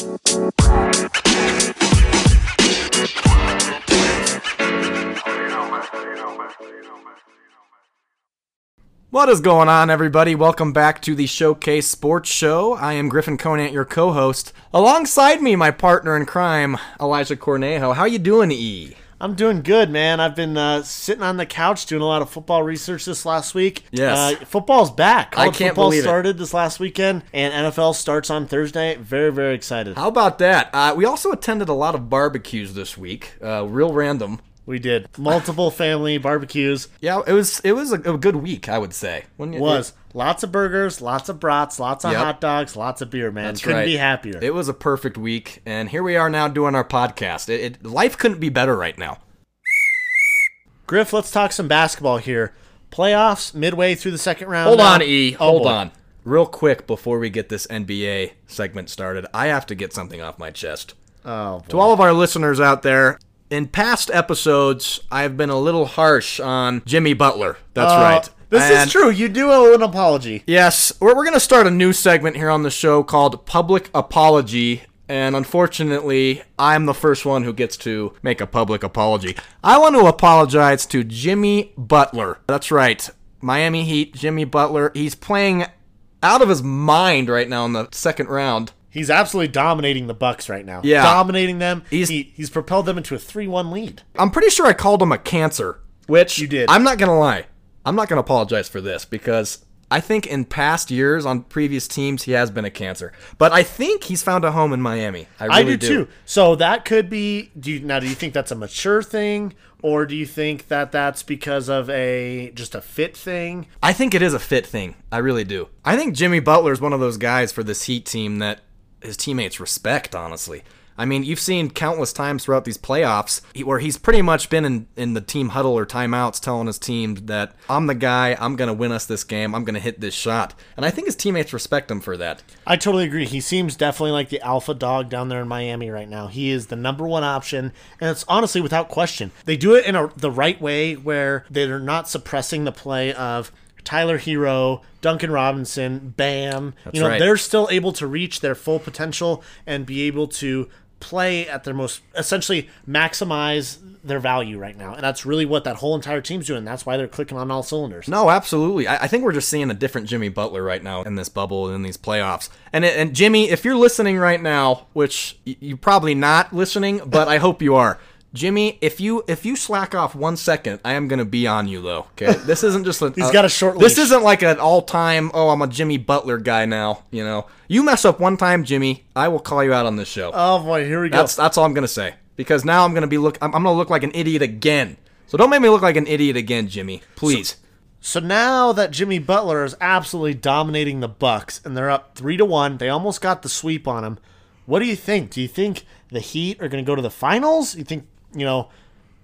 What is going on, everybody? Welcome back to the Showcase Sports Show. I am Griffin Conant, your co-host. Alongside me, my partner in crime, Elijah Cornejo. How you doing, E? I'm doing good, man. I've been uh, sitting on the couch doing a lot of football research this last week. Yes. uh, football's back. I can't football believe it. started this last weekend, and NFL starts on Thursday. Very, very excited. How about that? Uh, we also attended a lot of barbecues this week. Uh, real random. We did multiple family barbecues. Yeah, it was it was a, a good week, I would say. You- Was lots of burgers, lots of brats, lots of Yep. hot dogs, lots of beer. Man, That's couldn't right. be happier. It was a perfect week, and here we are now doing our podcast. It, it, life couldn't be better right now. Griff, let's talk some basketball here. Playoffs midway through the second round. Hold now. on, E. Oh, Hold boy. on. Real quick before we get this NBA segment started, I have to get something off my chest. Oh, To all of our listeners out there, in past episodes, I've been a little harsh on Jimmy Butler. That's Uh, right. This And- is true. You do owe an apology. Yes, we're, we're going to start a new segment here on the show called Public Apology. And unfortunately, I'm the first one who gets to make a public apology. I want to apologize to Jimmy Butler. That's right. Miami Heat, Jimmy Butler. He's playing out of his mind right now in the second round. He's absolutely dominating the Bucks right now. Yeah. dominating them. He's- he, he's propelled them into a three-one lead. I'm pretty sure I called him a cancer, which You did. I'm not gonna lie. I'm not gonna apologize for this because I think in past years on previous teams he has been a cancer, but I think he's found a home in Miami. I really I do, too. So that could be. Do you, now? Do you think that's a mature thing, or do you think that that's because of a just a fit thing? I think it is a fit thing. I really do. I think Jimmy Butler is one of those guys for this Heat team that his teammates respect. Honestly, I mean, you've seen countless times throughout these playoffs where he's pretty much been in, in the team huddle or timeouts telling his team that I'm the guy. I'm gonna win us this game. I'm gonna hit this shot, and I think his teammates respect him for that. I totally agree. He seems definitely like the alpha dog down there in Miami right now. He is the number one option, and it's honestly without question. They do it in a, the right way where they're not suppressing the play of Tyler Herro, Duncan Robinson, Bam. That's you know, right. they're still able to reach their full potential and be able to play at their most essentially maximize their value right now. And that's really what that whole entire team's doing. That's why they're clicking on all cylinders. No, absolutely. I, I think we're just seeing a different Jimmy Butler right now in this bubble and in these playoffs. And and Jimmy, if you're listening right now, which you're probably not listening, but I hope you are. Jimmy, if you if you slack off one second, I am gonna be on you though. Okay, this isn't just a. He's uh, got a short Leash. This isn't like an all time. Oh, I'm a Jimmy Butler guy now. You know, you mess up one time, Jimmy, I will call you out on this show. Oh boy, here we go. That's that's all I'm gonna say because now I'm gonna be look. I'm, I'm gonna look like an idiot again. So don't make me look like an idiot again, Jimmy. Please. So now that Jimmy Butler is absolutely dominating the Bucks and they're up three to one, they almost got the sweep on him. What do you think? Do you think the Heat are going to go to the finals? You think you know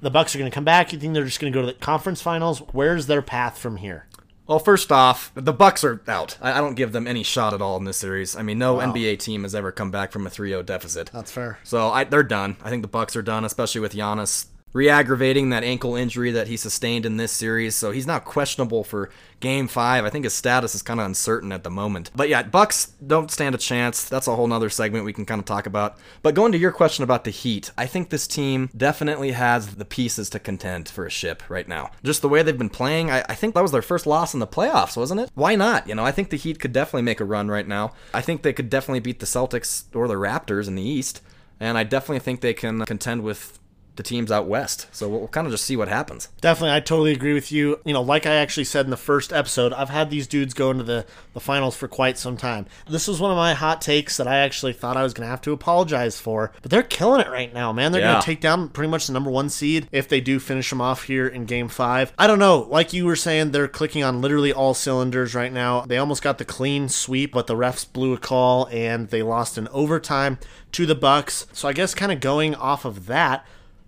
the Bucks are going to come back? You think they're just going to go to the conference finals? Where's their path from here? Well, first off, the Bucks are out. I, I don't give them any shot at all in this series. I mean, no NBA team has ever come back from a 3-0 deficit. That's fair. So I, they're done. I think the Bucks are done, especially with Giannis re-aggravating that ankle injury that he sustained in this series. So he's now questionable for Game Five. I think his status is kind of uncertain at the moment. But yeah, Bucks don't stand a chance. That's a whole nother segment we can kind of talk about. But going to your question about the Heat, I think this team definitely has the pieces to contend for a ship right now. Just the way they've been playing, I, I think that was their first loss in the playoffs, wasn't it? Why not? You know, I think the Heat could definitely make a run right now. I think they could definitely beat the Celtics or the Raptors in the East. And I definitely think they can contend with the teams out west. So we'll, we'll kind of just see what happens. Definitely, I totally agree with you. You know, like I actually said in the first episode, I've had these dudes go into the, the finals for quite some time. This was one of my hot takes that I actually thought I was going to have to apologize for. But they're killing it right now, man. They're Yeah. going to take down pretty much the number one seed if they do finish them off here in game five. I don't know. Like you were saying, they're clicking on literally all cylinders right now. They almost got the clean sweep, but the refs blew a call and they lost in overtime to the Bucks. So I guess kind of going off of that,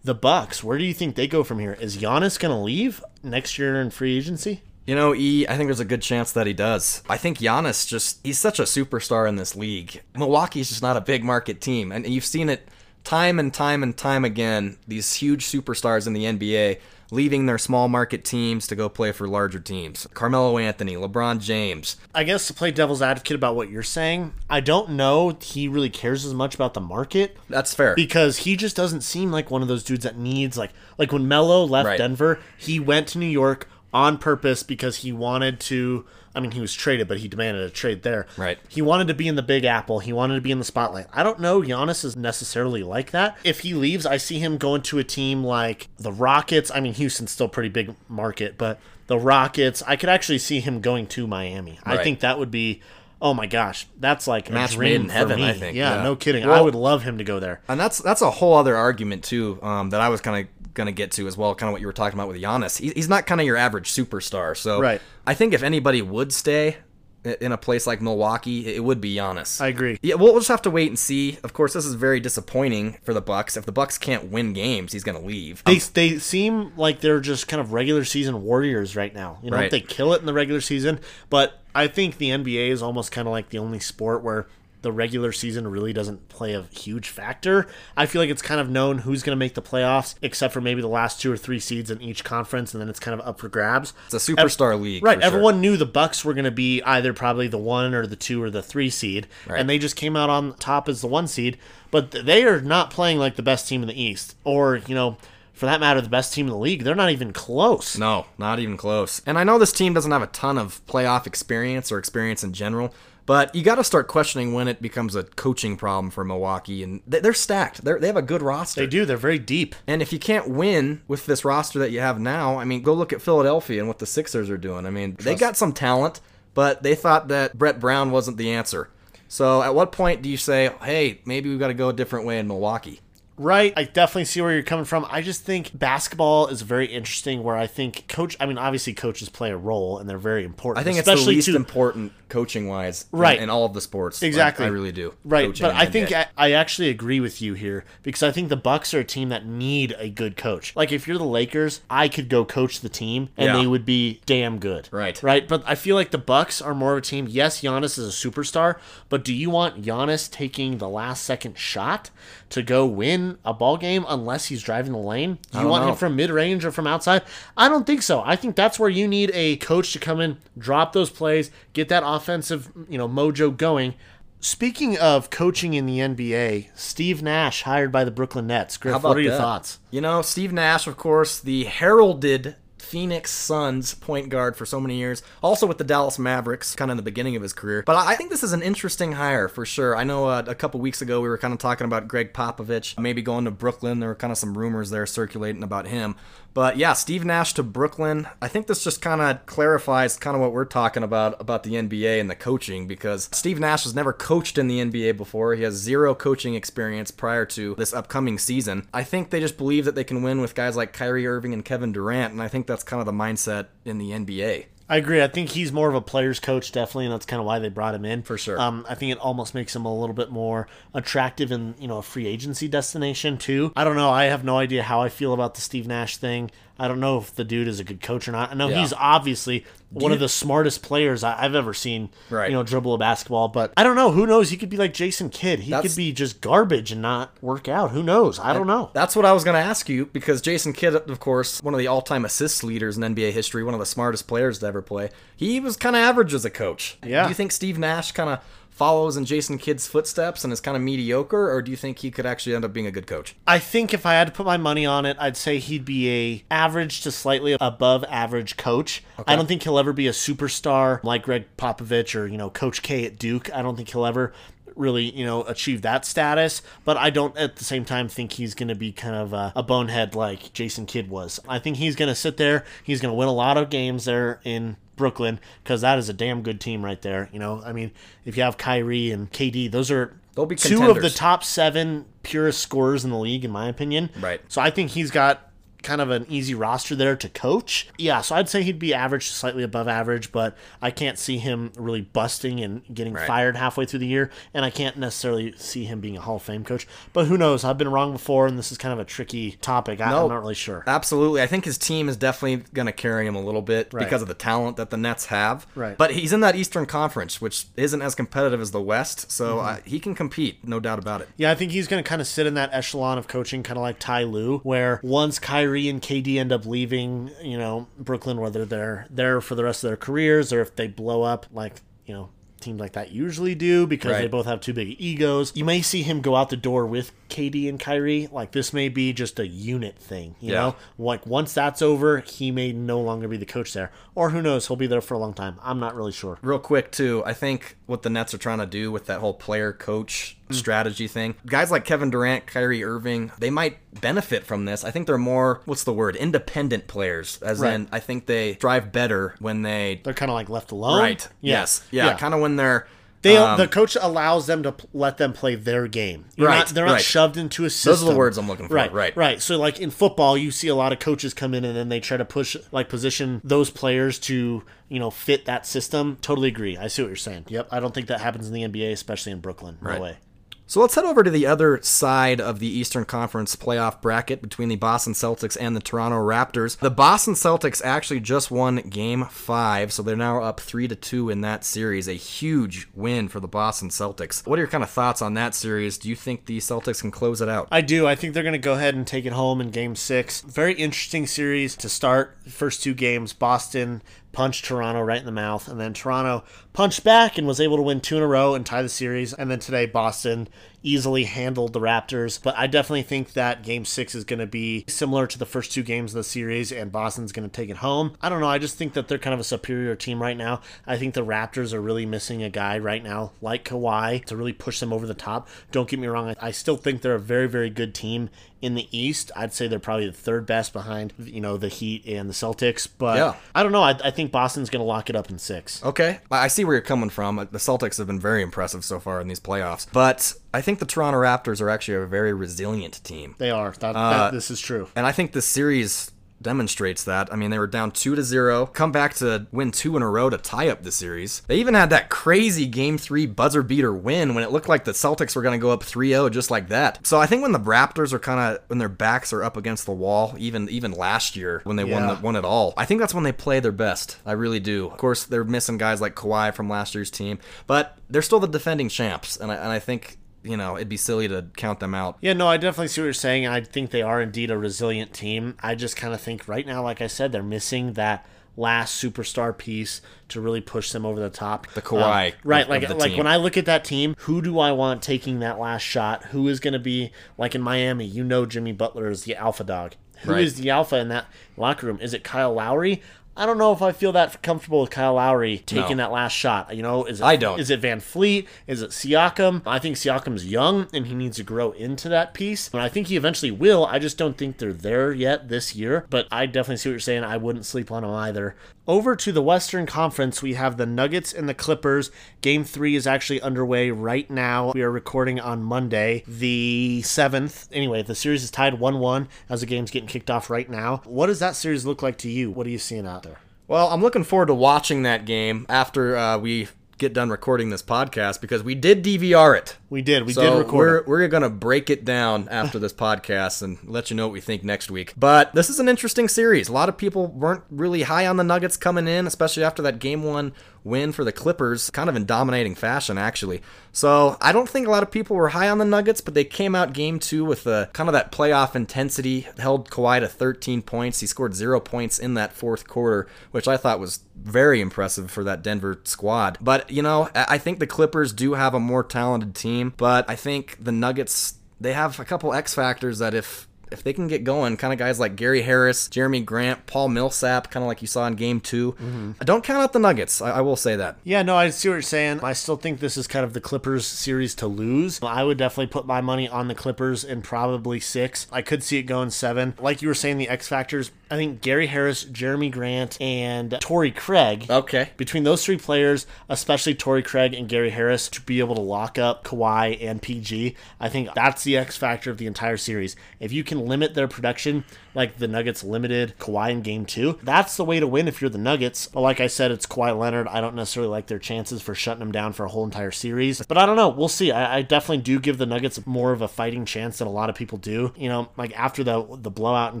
the Bucks, where do you think they go from here? Is Giannis going to leave next year in free agency? You know, E, I think there's a good chance that he does. I think Giannis just, he's such a superstar in this league. Milwaukee's just not a big market team. And you've seen it time and time and time again. These huge superstars in the NBA, leaving their small market teams to go play for larger teams. Carmelo Anthony, LeBron James. I guess to play devil's advocate about what you're saying, I don't know he really cares as much about the market That's fair. because he just doesn't seem like one of those dudes that needs like like when Melo left Right. Denver, he went to New York on purpose because he wanted to I mean he was traded but he demanded a trade there. Right. He wanted to be in the big apple. He wanted to be in the spotlight. I don't know Giannis is necessarily like that. If he leaves, I see him going to a team like the Rockets. I mean Houston's still a pretty big market, but the Rockets, I could actually see him going to Miami. I think that would be Oh my gosh, that's like Match made in for heaven, me. I think. Yeah, Yeah. no kidding. I would love him to go there. And that's that's a whole other argument too um, that I was kind of going to get to as well. Kind of what you were talking about with Giannis. He, he's not kind of your average superstar. So Right. I think if anybody would stay in a place like Milwaukee, it would be Giannis. I agree. Yeah, we'll, we'll just have to wait and see. Of course, this is very disappointing for the Bucks. If the Bucks can't win games, he's going to leave. They, they seem like they're just kind of regular season warriors right now. You know, Right. they kill it in the regular season, but I think the NBA is almost kind of like the only sport where the regular season really doesn't play a huge factor. I feel like it's kind of known who's going to make the playoffs, except for maybe the last two or three seeds in each conference, and then it's kind of up for grabs. It's a superstar league, Right. for sure. Everyone knew the Bucks were going to be either probably the one or the two or the three seed, Right. and they just came out on top as the one seed. But they are not playing like the best team in the East, or you know, for that matter, the best team in the league. They're not even close. No, not even close. And I know this team doesn't have a ton of playoff experience or experience in general, but you got to start questioning when it becomes a coaching problem for Milwaukee. And they- they're stacked. They're, they have a good roster. They do. They're very deep. And if you can't win with this roster that you have now, I mean, go look at Philadelphia and what the Sixers are doing. I mean, they got some talent, but they thought that Brett Brown wasn't the answer. So at what point do you say, hey, maybe we've got to go a different way in Milwaukee? Right. I definitely see where you're coming from. I just think basketball is very interesting where I think coach I mean obviously coaches play a role and they're very important. I think it's the especially least to important coaching wise Right. in, in all of the sports. Like, Exactly. I really do. Right, coaching but I think I, I actually agree with you here because I think the Bucks are a team that need a good coach. Like if you're the Lakers, I could go coach the team and Yeah. they would be damn good. Right. Right, but I feel like the Bucks are more of a team. Yes, Giannis is a superstar, but do you want Giannis taking the last second shot to go win a ball game unless he's driving the lane? Do you want know. him from mid-range or from outside? I don't think so. I think that's where you need a coach to come in, drop those plays, get that offensive, you know, mojo going. Speaking of coaching in the NBA, Steve Nash hired by the Brooklyn Nets. Griff, what are your that? thoughts? You know, Steve Nash, of course, the heralded Phoenix Suns point guard for so many years, also with the Dallas Mavericks, kind of in the beginning of his career. But I think this is an interesting hire for sure. I know uh, a couple weeks ago we were kind of talking about Gregg Popovich maybe going to Brooklyn. There were kind of some rumors there circulating about him. But yeah, Steve Nash to Brooklyn. I think this just kind of clarifies kind of what we're talking about about the NBA and the coaching because Steve Nash has never coached in the NBA before. He has zero coaching experience prior to this upcoming season. I think they just believe that they can win with guys like Kyrie Irving and Kevin Durant, and I think that's kind of the mindset in the NBA. I agree. I think he's more of a player's coach, definitely, and that's kind of why they brought him in. For sure. Um, I think it almost makes him a little bit more attractive in you know a free agency destination too. I don't know. I have no idea how I feel about the Steve Nash thing. I don't know if the dude is a good coach or not. I know Yeah. he's obviously one you- of the smartest players I- I've ever seen. Right. You know, dribble a basketball, but I don't know. Who knows? He could be like Jason Kidd. He could be just garbage and not work out. Who knows? I don't know. That's what I was going to ask you because Jason Kidd, of course, one of the all-time assist leaders in NBA history, one of the smartest players to ever play. He was kind of average as a coach. Yeah. Do you think Steve Nash kind of follows in Jason Kidd's footsteps and is kind of mediocre, or do you think he could actually end up being a good coach? I think if I had to put my money on it, I'd say he'd be a average to slightly above average coach. I don't think he'll ever be a superstar like Gregg Popovich or you know Coach K at Duke. I don't think he'll ever really you know achieve that status. But I don't at the same time think he's going to be kind of a, a bonehead like Jason Kidd was. I think he's going to sit there. He's going to win a lot of games there in Brooklyn because that is a damn good team right there. You know, I mean, if you have Kyrie and KD, those are They'll be two of the top seven purest scorers in the league, in my opinion. Right. So I think he's got kind of an easy roster there to coach. Yeah, so I'd say he'd be average slightly above average, but I can't see him really busting and getting Right. fired halfway through the year, and I can't necessarily see him being a Hall of Fame coach. But who knows? I've been wrong before, and this is kind of a tricky topic. I, No. I'm not really sure. Absolutely. I think his team is definitely going to carry him a little bit Right. because of the talent that the Nets have. Right. But he's in that Eastern Conference, which isn't as competitive as the West, so Mm-hmm. uh, he can compete, no doubt about it. Yeah, I think he's going to kind of sit in that echelon of coaching, kind of like Ty Lue, where once Kyrie Kyrie and KD end up leaving, you know, Brooklyn, whether they're there for the rest of their careers or if they blow up, like, you know, teams like that usually do because they both have too big egos. You may see him go out the door with KD and Kyrie. Like this may be just a unit thing, you Yeah. know? Like once that's over, he may no longer be the coach there. Or who knows, he'll be there for a long time. I'm not really sure. Real quick, too, I think what the Nets are trying to do with that whole player coach mm. strategy thing, guys like Kevin Durant, Kyrie Irving, they might benefit from this. I think they're more, what's the word, independent players, as Right. in, I think they thrive better when they. They're kind of like left alone. Right. Yeah. Yes. Yeah. Kind of when they're. They, um, the coach allows them to p- let them play their game. You're Right, not, they're not right. shoved into a system. Those are the words I'm looking for, Right, right. right. So, like in football, you see a lot of coaches come in and then they try to push, like, position those players to, you know, fit that system. Totally agree. I see what you're saying. Yep. I don't think that happens in the NBA, especially in Brooklyn. No way. So let's head over to the other side of the Eastern Conference playoff bracket between the Boston Celtics and the Toronto Raptors. The Boston Celtics actually just won game 5, so they're now up 3 to 2 in that series. A huge win for the Boston Celtics. What are your kind of thoughts on that series? Do you think the Celtics can close it out? I do. I think they're going to go ahead and take it home in game six. Very interesting series to start. First two games, Boston punched Toronto right in the mouth, and then Toronto punched back and was able to win two in a row and tie the series. And then today, Boston easily handled the Raptors. But I definitely think that game six is going to be similar to the first two games of the series, and Boston's going to take it home. I don't know. I just think that they're kind of a superior team right now. I think the Raptors are really missing a guy right now like Kawhi to really push them over the top. Don't get me wrong. I, still think they're a very, very good team in the East. I'd say they're probably the third best behind, you know, the Heat and the Celtics. But Yeah. I don't know. I, I think Boston's going to lock it up in six. Okay, I see where you're coming from. The Celtics have been very impressive so far in these playoffs, but I think the Toronto Raptors are actually a very resilient team. They are. That, Uh, that, this is true. And I think this series demonstrates that. I mean, they were down 2 to 0, come back to win 2 in a row to tie up the series. They even had that crazy game 3 buzzer beater win when it looked like the Celtics were going to go up 3-0 just like that. So I think when the Raptors are kind of when their backs are up against the wall, even even last year when they won Yeah. the, won it all. I think that's when they play their best. I really do. Of course, they're missing guys like Kawhi from last year's team, but they're still the defending champs and I, and I think you know, it'd be silly to count them out. Yeah, no, I definitely see what you're saying. I think they are indeed a resilient team. I just kind of think right now, like I said, they're missing that last superstar piece to really push them over the top. The Kawhi Um, right? of- like of like team. when I look at that team, who do I want taking that last shot? Who is going to be like in Miami? You know, Jimmy Butler is the alpha dog. Who is Right. the alpha in that locker room? Is it Kyle Lowry? I don't know if I feel that comfortable with Kyle Lowry taking No. that last shot. You know, is it, I don't. Is it VanVleet? Is it Siakam? I think Siakam's young and he needs to grow into that piece. And I think he eventually will. I just don't think they're there yet this year. But I definitely see what you're saying. I wouldn't sleep on him either. Over to the Western Conference, we have the Nuggets and the Clippers. Game three is actually underway right now. We are recording on Monday, the 7th. Anyway, the series is tied 1 1 as the game's getting kicked off right now. What does that series look like to you? What are you seeing out there? Well, I'm looking forward to watching that game after uh, we get done recording this podcast because we did DVR it. We did. We so did record. we're, we're gonna break it down after this podcast and let you know what we think next week. But this is an interesting series. A lot of people weren't really high on the Nuggets coming in, especially after that game one win for the Clippers, kind of in dominating fashion actually. So I don't think a lot of people were high on the Nuggets, but they came out game two with a kind of that playoff intensity. Held Kawhi to 13 points. He scored zero points in that fourth quarter, which I thought was very impressive for that Denver squad. But you know, I I think the Clippers do have a more talented team, but I think the Nuggets they have a couple X factors that if if they can get going, kind of guys like Gary Harris, Jerami Grant, Paul Millsap, kind of like you saw in Game 2 I don't count out the Nuggets. I, I will say that. Yeah, no, I see what you're saying. I still think this is kind of the Clippers series to lose. I would definitely put my money on the Clippers in probably six. I could see it going seven. Like you were saying, the X factors. I think Gary Harris, Jerami Grant, and Torrey Craig. Okay. Between those three players, especially Torrey Craig and Gary Harris, to be able to lock up Kawhi and PG, I think that's the X factor of the entire series. If you can limit their production, like the Nuggets limited Kawhi in game two, that's the way to win if you're the Nuggets. But like I said, it's Kawhi Leonard. I don't necessarily like their chances for shutting them down for a whole entire series. But I don't know. We'll see. I, I definitely do give the Nuggets more of a fighting chance than a lot of people do. You know, like after the the blowout in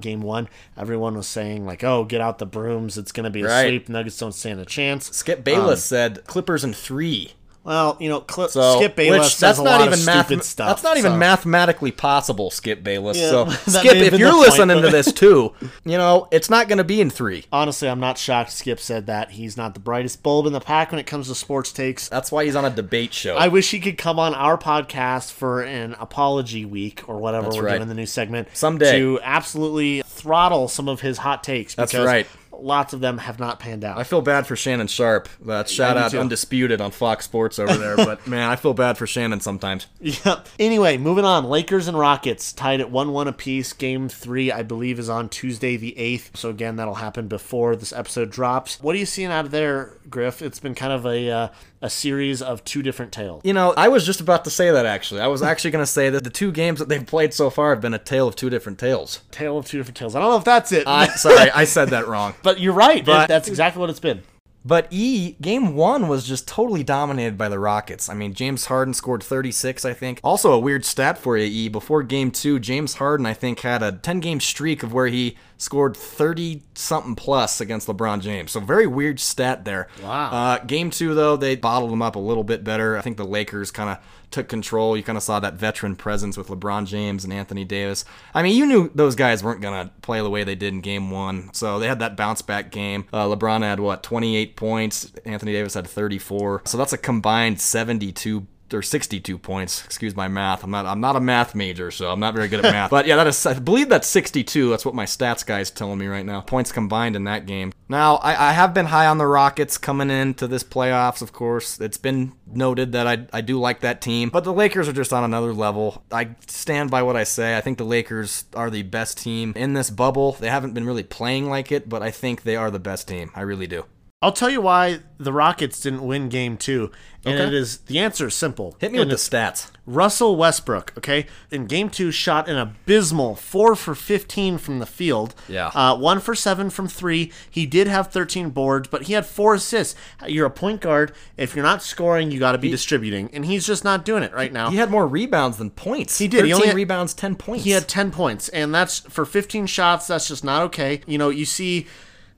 game one, everyone was saying, like, oh, get out the brooms. It's going to be a Right. sweep. Nuggets don't stand a chance. Skip Bayless um, said Clippers in three. Well, you know, Cl- So, Skip Bayless says that's a not lot even of math- stupid stuff. That's not even so- mathematically possible, Skip Bayless. Yeah, so, Skip, if you're the point, listening to this too, you know it's not going to be in three. Honestly, I'm not shocked Skip said that. He's not the brightest bulb in the pack when it comes to sports takes. That's why he's on a debate show. I wish he could come on our podcast for an apology week or whatever That's we're right. doing the new segment Someday. to absolutely throttle some of his hot takes. That's right. Lots of them have not panned out. I feel bad for Shannon Sharpe. That shout me out too. undisputed on Fox Sports over there, but man, I feel bad for Shannon sometimes. Yep. Anyway, moving on. Lakers and Rockets tied at 1 1 apiece. Game three, I believe, is on Tuesday the 8th. So, again, that'll happen before this episode drops. What are you seeing out of there, Griff? It's been kind of a, uh, a series of two different tales. You know, I was just about to say that actually. I was actually going to say that the two games that they've played so far have been a tale of two different tales. Tale of two different tales. I don't know if that's it. I, sorry, I said that wrong. but you're right. But- that's exactly what it's been. But E, game one was just totally dominated by the Rockets. I mean, James Harden scored 36, I think. Also, a weird stat for you, E. Before game two, James Harden, I think, had a 10 game streak of where he scored 30 something plus against LeBron James. So, very weird stat there. Wow. Uh, game two, though, they bottled him up a little bit better. I think the Lakers kind of took control. You kind of saw that veteran presence with LeBron James and Anthony Davis. I mean, you knew those guys weren't going to play the way they did in game one. So they had that bounce back game. Uh, LeBron had, what, 28 points? Anthony Davis had 34. So that's a combined 72 or 62 points. Excuse my math. I'm not I'm not a math major, so I'm not very good at math. but yeah, that is I believe that's 62. That's what my stats guy's telling me right now. Points combined in that game. Now, I, I have been high on the Rockets coming into this playoffs, of course. It's been noted that I, I do like that team, but the Lakers are just on another level. I stand by what I say. I think the Lakers are the best team in this bubble. They haven't been really playing like it, but I think they are the best team. I really do. I'll tell you why the Rockets didn't win game two. And Okay. it is the answer is simple. Hit me And with the stats. Russell Westbrook, okay, in game two, shot an abysmal four for 15 from the field. Yeah. Uh, one for seven from three. He did have 13 boards, but he had four assists. You're a point guard. If you're not scoring, you got to be distributing. And he's just not doing it right now. He had more rebounds than points. He did. He only had- rebounds, 10 points. He had 10 points, and that's for 15 shots. That's just not okay. You know, you see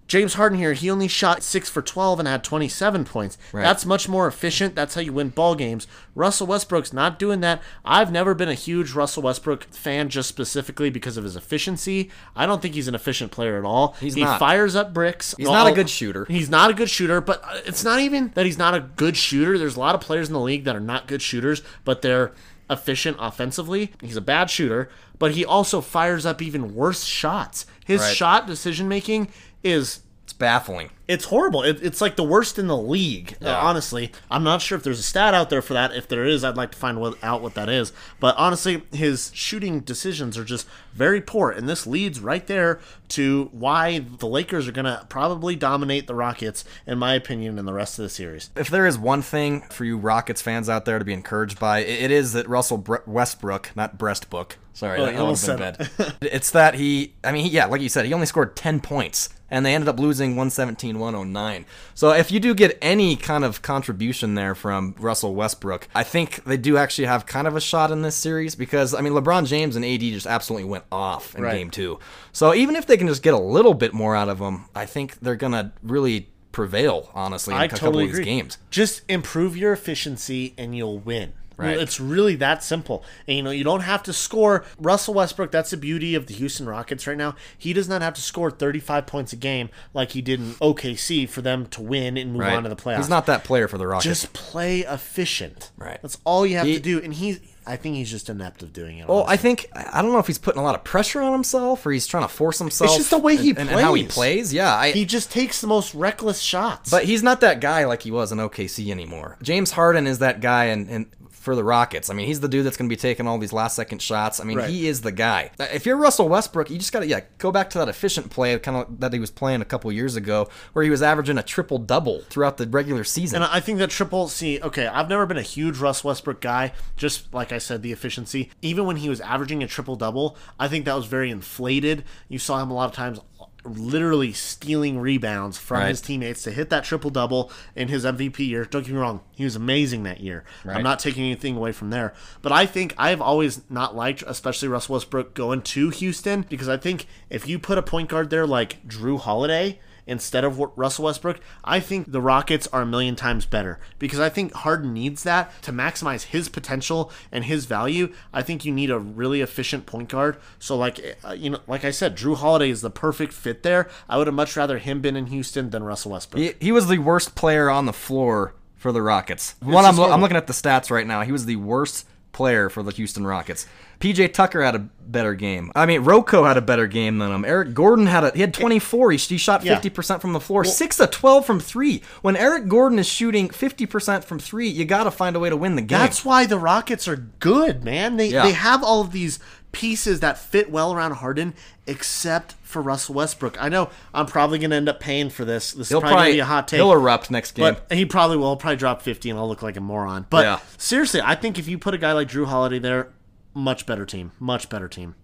James Harden here, he only shot 6 for 12 and had 27 points. Right. That's much more efficient. That's how you win ball games. Russell Westbrook's not doing that. I've never been a huge Russell Westbrook fan just specifically because of his efficiency. I don't think he's an efficient player at all. He's he not. fires up bricks. He's not a good shooter. He's not a good shooter, but uh, it's not even that he's not a good shooter. There's a lot of players in the league that are not good shooters, but they're efficient offensively. He's a bad shooter, but he also fires up even worse shots. His Right. shot decision making is It's baffling. It's horrible. It, it's like the worst in the league. uh, honestly, I'm not sure if there's a stat out there for that. If there is, I'd like to find what, out what that is. But honestly, his shooting decisions are just very poor, and this leads right there to why the Lakers are going to probably dominate the Rockets, in my opinion, in the rest of the series. If there is one thing for you Rockets fans out there to be encouraged by, it is that Russell Bre- Westbrook, not Breastbook. Sorry, Oh, that, you that would have been bad. it's that he, I mean, yeah, like you said, he only scored 10 points, and they ended up losing 117 109. So if you do get any kind of contribution there from Russell Westbrook, I think they do actually have kind of a shot in this series because, I mean, LeBron James and AD just absolutely went off in Right. game two. So even if they can just get a little bit more out of them, I think they're going to really prevail, honestly, in I a couple totally of these agree. games. Just improve your efficiency and you'll win. Right. It's really that simple. And you know, you don't have to score. Russell Westbrook, that's the beauty of the Houston Rockets right now. He does not have to score 35 points a game like he did in OKC for them to win and move on to the playoffs. He's not that player for the Rockets. just play efficient. Right. That's all you have He- to do. And he's I think he's just inept of doing it. well, honestly. I think I don't know if he's putting a lot of pressure on himself or he's trying to force himself. It's just the way he and, and how he plays. plays. Yeah, I, he just takes the most reckless shots. but he's not that guy like he was in OKC anymore. James Harden is that guy, and, and for the Rockets, I mean, he's the dude that's going to be taking all these last second shots. I mean, Right. he is the guy. Uh, if you're Russell Westbrook, you just got to yeah go back to that efficient play kind of that he was playing a couple years ago, where he was averaging a triple double throughout the regular season. And I think that triple C, okay, I've never been a huge Russ Westbrook guy. Just like I said, the efficiency. Even when he was averaging a triple double, I think that was very inflated. You saw him a lot of times literally stealing rebounds from Right. his teammates to hit that triple double in his MVP year. Don't get me wrong, he was amazing that year. Right. I'm not taking anything away from there. But I think I've always not liked, especially Russ Westbrook going to Houston, because I think if you put a point guard there like Jrue Holiday, instead of Russell Westbrook, I think the Rockets are a million times better because I think Harden needs that to maximize his potential and his value. I think you need a really efficient point guard. So like uh, you know, like I said, Jrue Holiday is the perfect fit there. I would have much rather him been in Houston than Russell Westbrook. He, he was the worst player on the floor for the Rockets. One, I'm, I'm looking at the stats right now. He was the worst player for the Houston Rockets. PJ Tucker had a better game. I mean, Rocco had a better game than him. Eric Gordon had a he had 24. He, he shot 50% from the floor, well, 6 of 12 from 3. When Eric Gordon is shooting 50% from 3, you got to find a way to win the game. That's why the Rockets are good, man. They yeah. they have all of these pieces that fit well around Harden except for Russell Westbrook. I know I'm probably going to end up paying for this. This he'll is probably, probably be a hot take. He'll erupt next game. But he probably will. He'll probably drop 50 and I'll look like a moron. But yeah. seriously, I think if you put a guy like Jrue Holiday there, much better team. Much better team.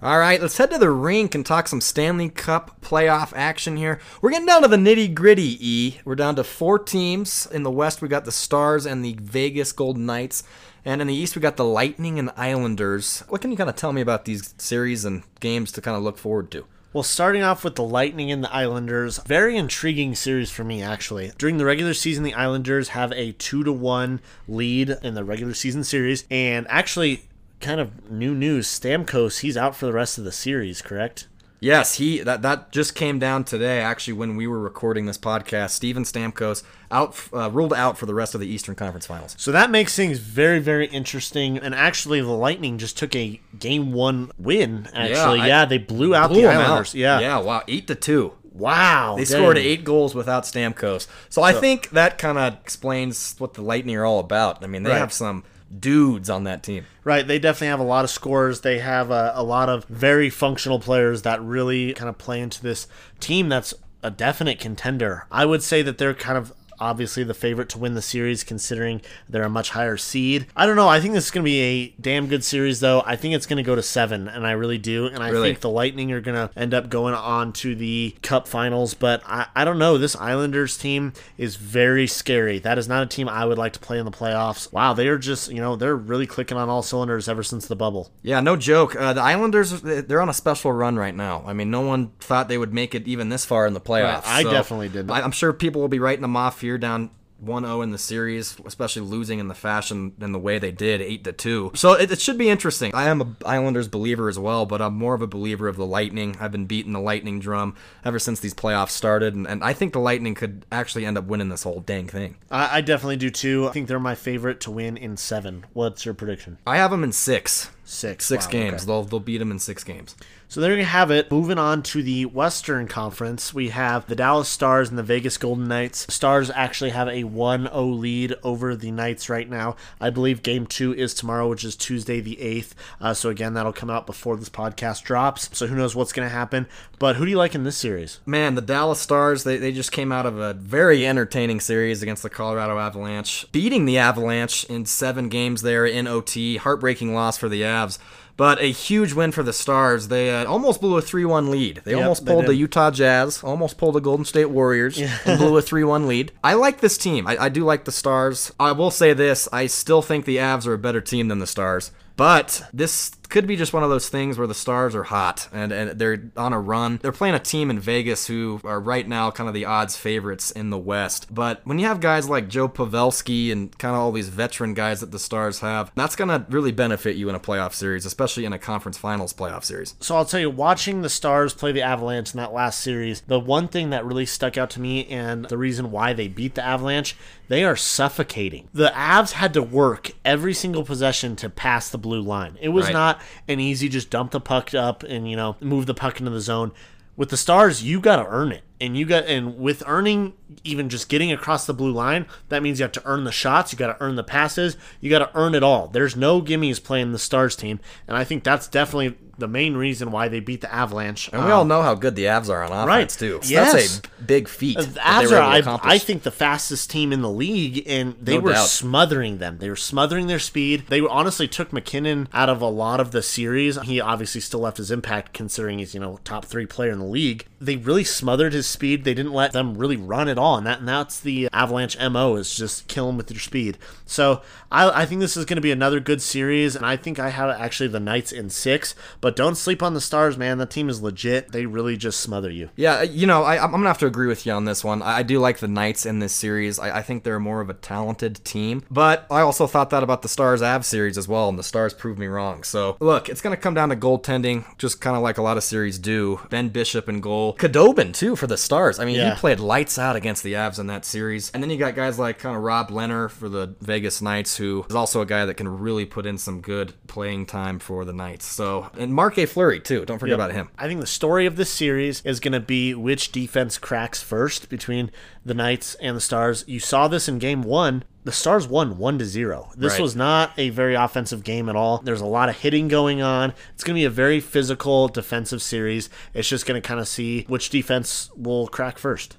All right, let's head to the rink and talk some Stanley Cup playoff action here. We're getting down to the nitty gritty, E. We're down to four teams. In the West, we got the Stars and the Vegas Golden Knights. And in the East, we got the Lightning and the Islanders. What can you kind of tell me about these series and games to kind of look forward to? Well, starting off with the Lightning and the Islanders, very intriguing series for me actually. During the regular season, the Islanders have a two to one lead in the regular season series, and actually, kind of new news: Stamkos he's out for the rest of the series. Correct? Yes, he that that just came down today. Actually, when we were recording this podcast, Steven Stamkos out uh, ruled out for the rest of the Eastern Conference Finals. So that makes things very very interesting. And actually, the Lightning just took a game one win. Actually, yeah, yeah they blew out blew the Islanders. Out. Yeah, yeah, wow, eight to two. Wow. They dang. scored eight goals without Stamkos. So, so I think that kind of explains what the Lightning are all about. I mean, they right. have some dudes on that team. Right. They definitely have a lot of scores. They have a, a lot of very functional players that really kind of play into this team that's a definite contender. I would say that they're kind of obviously the favorite to win the series considering they're a much higher seed. I don't know. I think this is going to be a damn good series, though. I think it's going to go to seven, and I really do. And I really? think the Lightning are going to end up going on to the Cup finals. But I, I don't know. This Islanders team is very scary. That is not a team I would like to play in the playoffs. Wow, they are just, you know, they're really clicking on all cylinders ever since the bubble. Yeah, no joke. Uh, the Islanders, they're on a special run right now. I mean, no one thought they would make it even this far in the playoffs. Right, I so definitely did. I'm sure people will be writing them off here down 1-0 in the series, especially losing in the fashion and the way they did, 8 to 2. So it, it, should be interesting. I am a Islanders believer as well, but I'm more of a believer of the Lightning. I've been beating the Lightning drum ever since these playoffs started, and, and I think the Lightning could actually end up winning this whole dang thing. I, I definitely do too. I think they're my favorite to win in seven. What's your prediction? I have them in six. Six. Six wow, games. Okay. They'll they'll beat them in six games. So there you have it. Moving on to the Western Conference, we have the Dallas Stars and the Vegas Golden Knights. Stars actually have a 1-0 lead over the Knights right now. I believe Game Two is tomorrow, which is Tuesday the eighth. Uh, so again, that'll come out before this podcast drops. So who knows what's going to happen? But who do you like in this series? Man, the Dallas Stars. They they just came out of a very entertaining series against the Colorado Avalanche, beating the Avalanche in seven games there in OT. Heartbreaking loss for the Avs. But a huge win for the Stars. They uh, almost blew a 3 1 lead. They yep, almost pulled they the Utah Jazz, almost pulled the Golden State Warriors, yeah. and blew a 3 1 lead. I like this team. I, I do like the Stars. I will say this I still think the Avs are a better team than the Stars. But this could be just one of those things where the stars are hot and, and they're on a run. They're playing a team in Vegas who are right now kind of the odds favorites in the West. But when you have guys like Joe Pavelski and kind of all these veteran guys that the Stars have, that's going to really benefit you in a playoff series, especially in a conference finals playoff series. So I'll tell you, watching the Stars play the Avalanche in that last series, the one thing that really stuck out to me and the reason why they beat the Avalanche, they are suffocating. The Avs had to work every single possession to pass the blue line. It was right. not an easy just dump the puck up and you know move the puck into the zone. With the Stars, you got to earn it, and you got and with earning even just getting across the blue line, that means you have to earn the shots, you got to earn the passes, you got to earn it all. There's no gimmies playing the Stars team, and I think that's definitely the main reason why they beat the Avalanche. And we um, all know how good the Avs are on offense right. too. So yes. that's a big feat. Uh, the Avs are, I, I, think, the fastest team in the league, and they no were doubt. smothering them. They were smothering their speed. They honestly took MacKinnon out of a lot of the series. He obviously still left his impact, considering he's you know top three player in the league. They really smothered his speed. They didn't let them really run at all, and that and that's the uh, Avalanche mo is just kill them with your speed. So I, I think this is going to be another good series, and I think I have actually the Knights in six. But don't sleep on the Stars, man. The team is legit. They really just smother you. Yeah, uh, you know, I, I'm gonna have to agree with you on this one. I, I do like the Knights in this series. I, I think they're more of a talented team, but I also thought that about the Stars Av series as well, and the Stars proved me wrong. So look, it's gonna come down to goaltending, just kind of like a lot of series do. Ben Bishop and goal, Khudobin too for the Stars. I mean, Yeah. he played lights out against the Avs in that series, and then you got guys like kind of Rob Leonard for the Vegas Knights, who is also a guy that can really put in some good playing time for the Knights. So and Marc-André Fleury too. Don't forget about him. I think the story of this series is going to be which defense cracks first between the Knights and the Stars. You saw this in game one. The Stars won one to zero. This Right. was not a very offensive game at all. There's a lot of hitting going on. It's going to be a very physical defensive series. It's just going to kind of see which defense will crack first.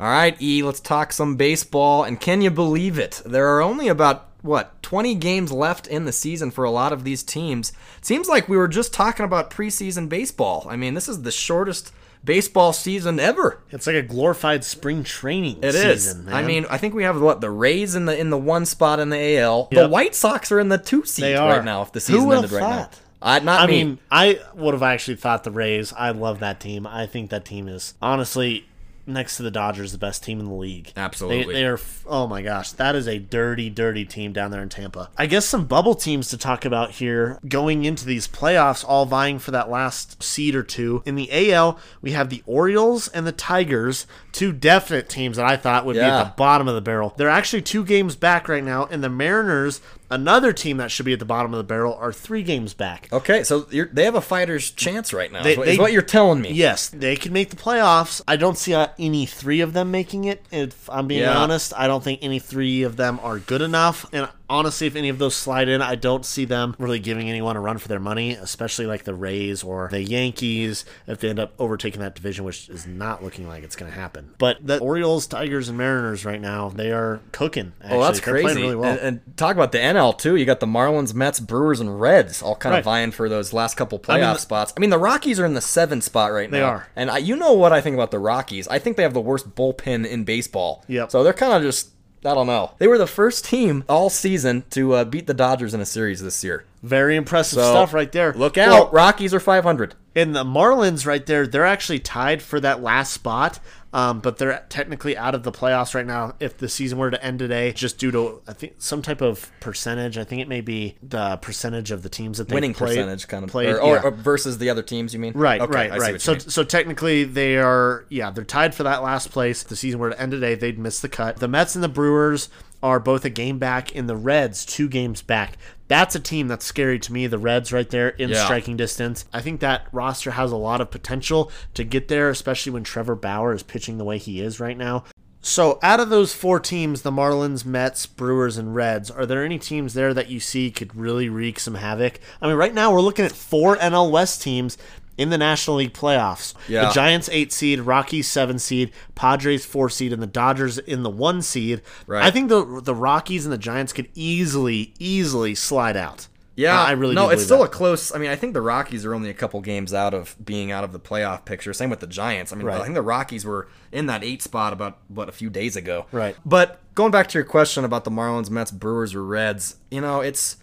All right, E, let's talk some baseball. And can you believe it? There are only about, what, 20 games left in the season for a lot of these teams. Seems like we were just talking about preseason baseball. I mean, this is the shortest baseball season ever. It's like a glorified spring training It is. season. man. I mean, I think we have what the Rays in the in the one spot in the AL. The White Sox are in the two seat right now. If the season ended right now, thought? uh, not I me. mean, I would have actually thought the Rays. I love that team. I think that team is honestly next to the Dodgers the best team in the league. Absolutely. They, they are. Oh my gosh, that is a dirty, dirty team down there in Tampa. I guess some bubble teams to talk about here going into these playoffs, all vying for that last seed or two. In the AL, we have the Orioles and the Tigers, two definite teams that I thought would be at the bottom of the barrel. They're actually two games back right now, and the Mariners. Another team that should be at the bottom of the barrel are three games back. okay, so you're, they have a fighter's chance right now. They- is, what, is they- what you're telling me. Yes, they can make the playoffs. I don't see uh, any three of them making it. If I'm being Yeah. honest, I don't think any three of them are good enough. And honestly, if any of those slide in, I don't see them really giving anyone a run for their money, especially like the Rays or the Yankees if they end up overtaking that division, which is not looking like it's going to happen. But the Orioles, Tigers, and Mariners right now, they are cooking. Actually. Oh, that's They're crazy. playing really well. and, and talk about the NL too. You got the Marlins, Mets, Brewers, and Reds all kind Right. of vying for those last couple playoff mean, the- spots. I mean, the Rockies are in the seventh spot right now. They are. and I, you know what I think about the Rockies? I think they have the worst bullpen in baseball. Yep. So they're kind of just. I don't know. They were the first team all season to uh, beat the Dodgers in a series this year. Very impressive So, stuff right there. Look Well, out. Rockies are 500. And the Marlins right there, they're actually tied for that last spot. Um, but they're technically out of the playoffs right now. If the season were to end today, just due to I think some type of percentage, I think it may be the percentage of the teams that they Winning played, percentage kind of. played. or, or- yeah. or versus the other teams, you mean? Right, Okay, right, right. So, mean. so technically, they are, yeah, they're tied for that last place. If the season were to end today, they'd miss the cut. The Mets and the Brewers are both a game back, and the Reds two games back. That's a team that's scary to me. The Reds right there in Yeah. striking distance. I think that roster has a lot of potential to get there, especially when Trevor Bauer is pitching the way he is right now. So, out of those four teams, the Marlins, Mets, Brewers, and Reds, are there any teams there that you see could really wreak some havoc? I mean, right now we're looking at four NL West teams in the National League playoffs. Yeah. The Giants eight seed, Rockies seven seed, Padres four seed, and the Dodgers in the one seed. Right. I think the the Rockies and the Giants could easily, easily slide out. Yeah, I really no. it's still that. a close. I mean, I think the Rockies are only a couple games out of being out of the playoff picture. Same with the Giants. I mean, Right. I think the Rockies were in that eight spot about what a few days ago. Right. But going back to your question about the Marlins, Mets, Brewers, or Reds, you know, it's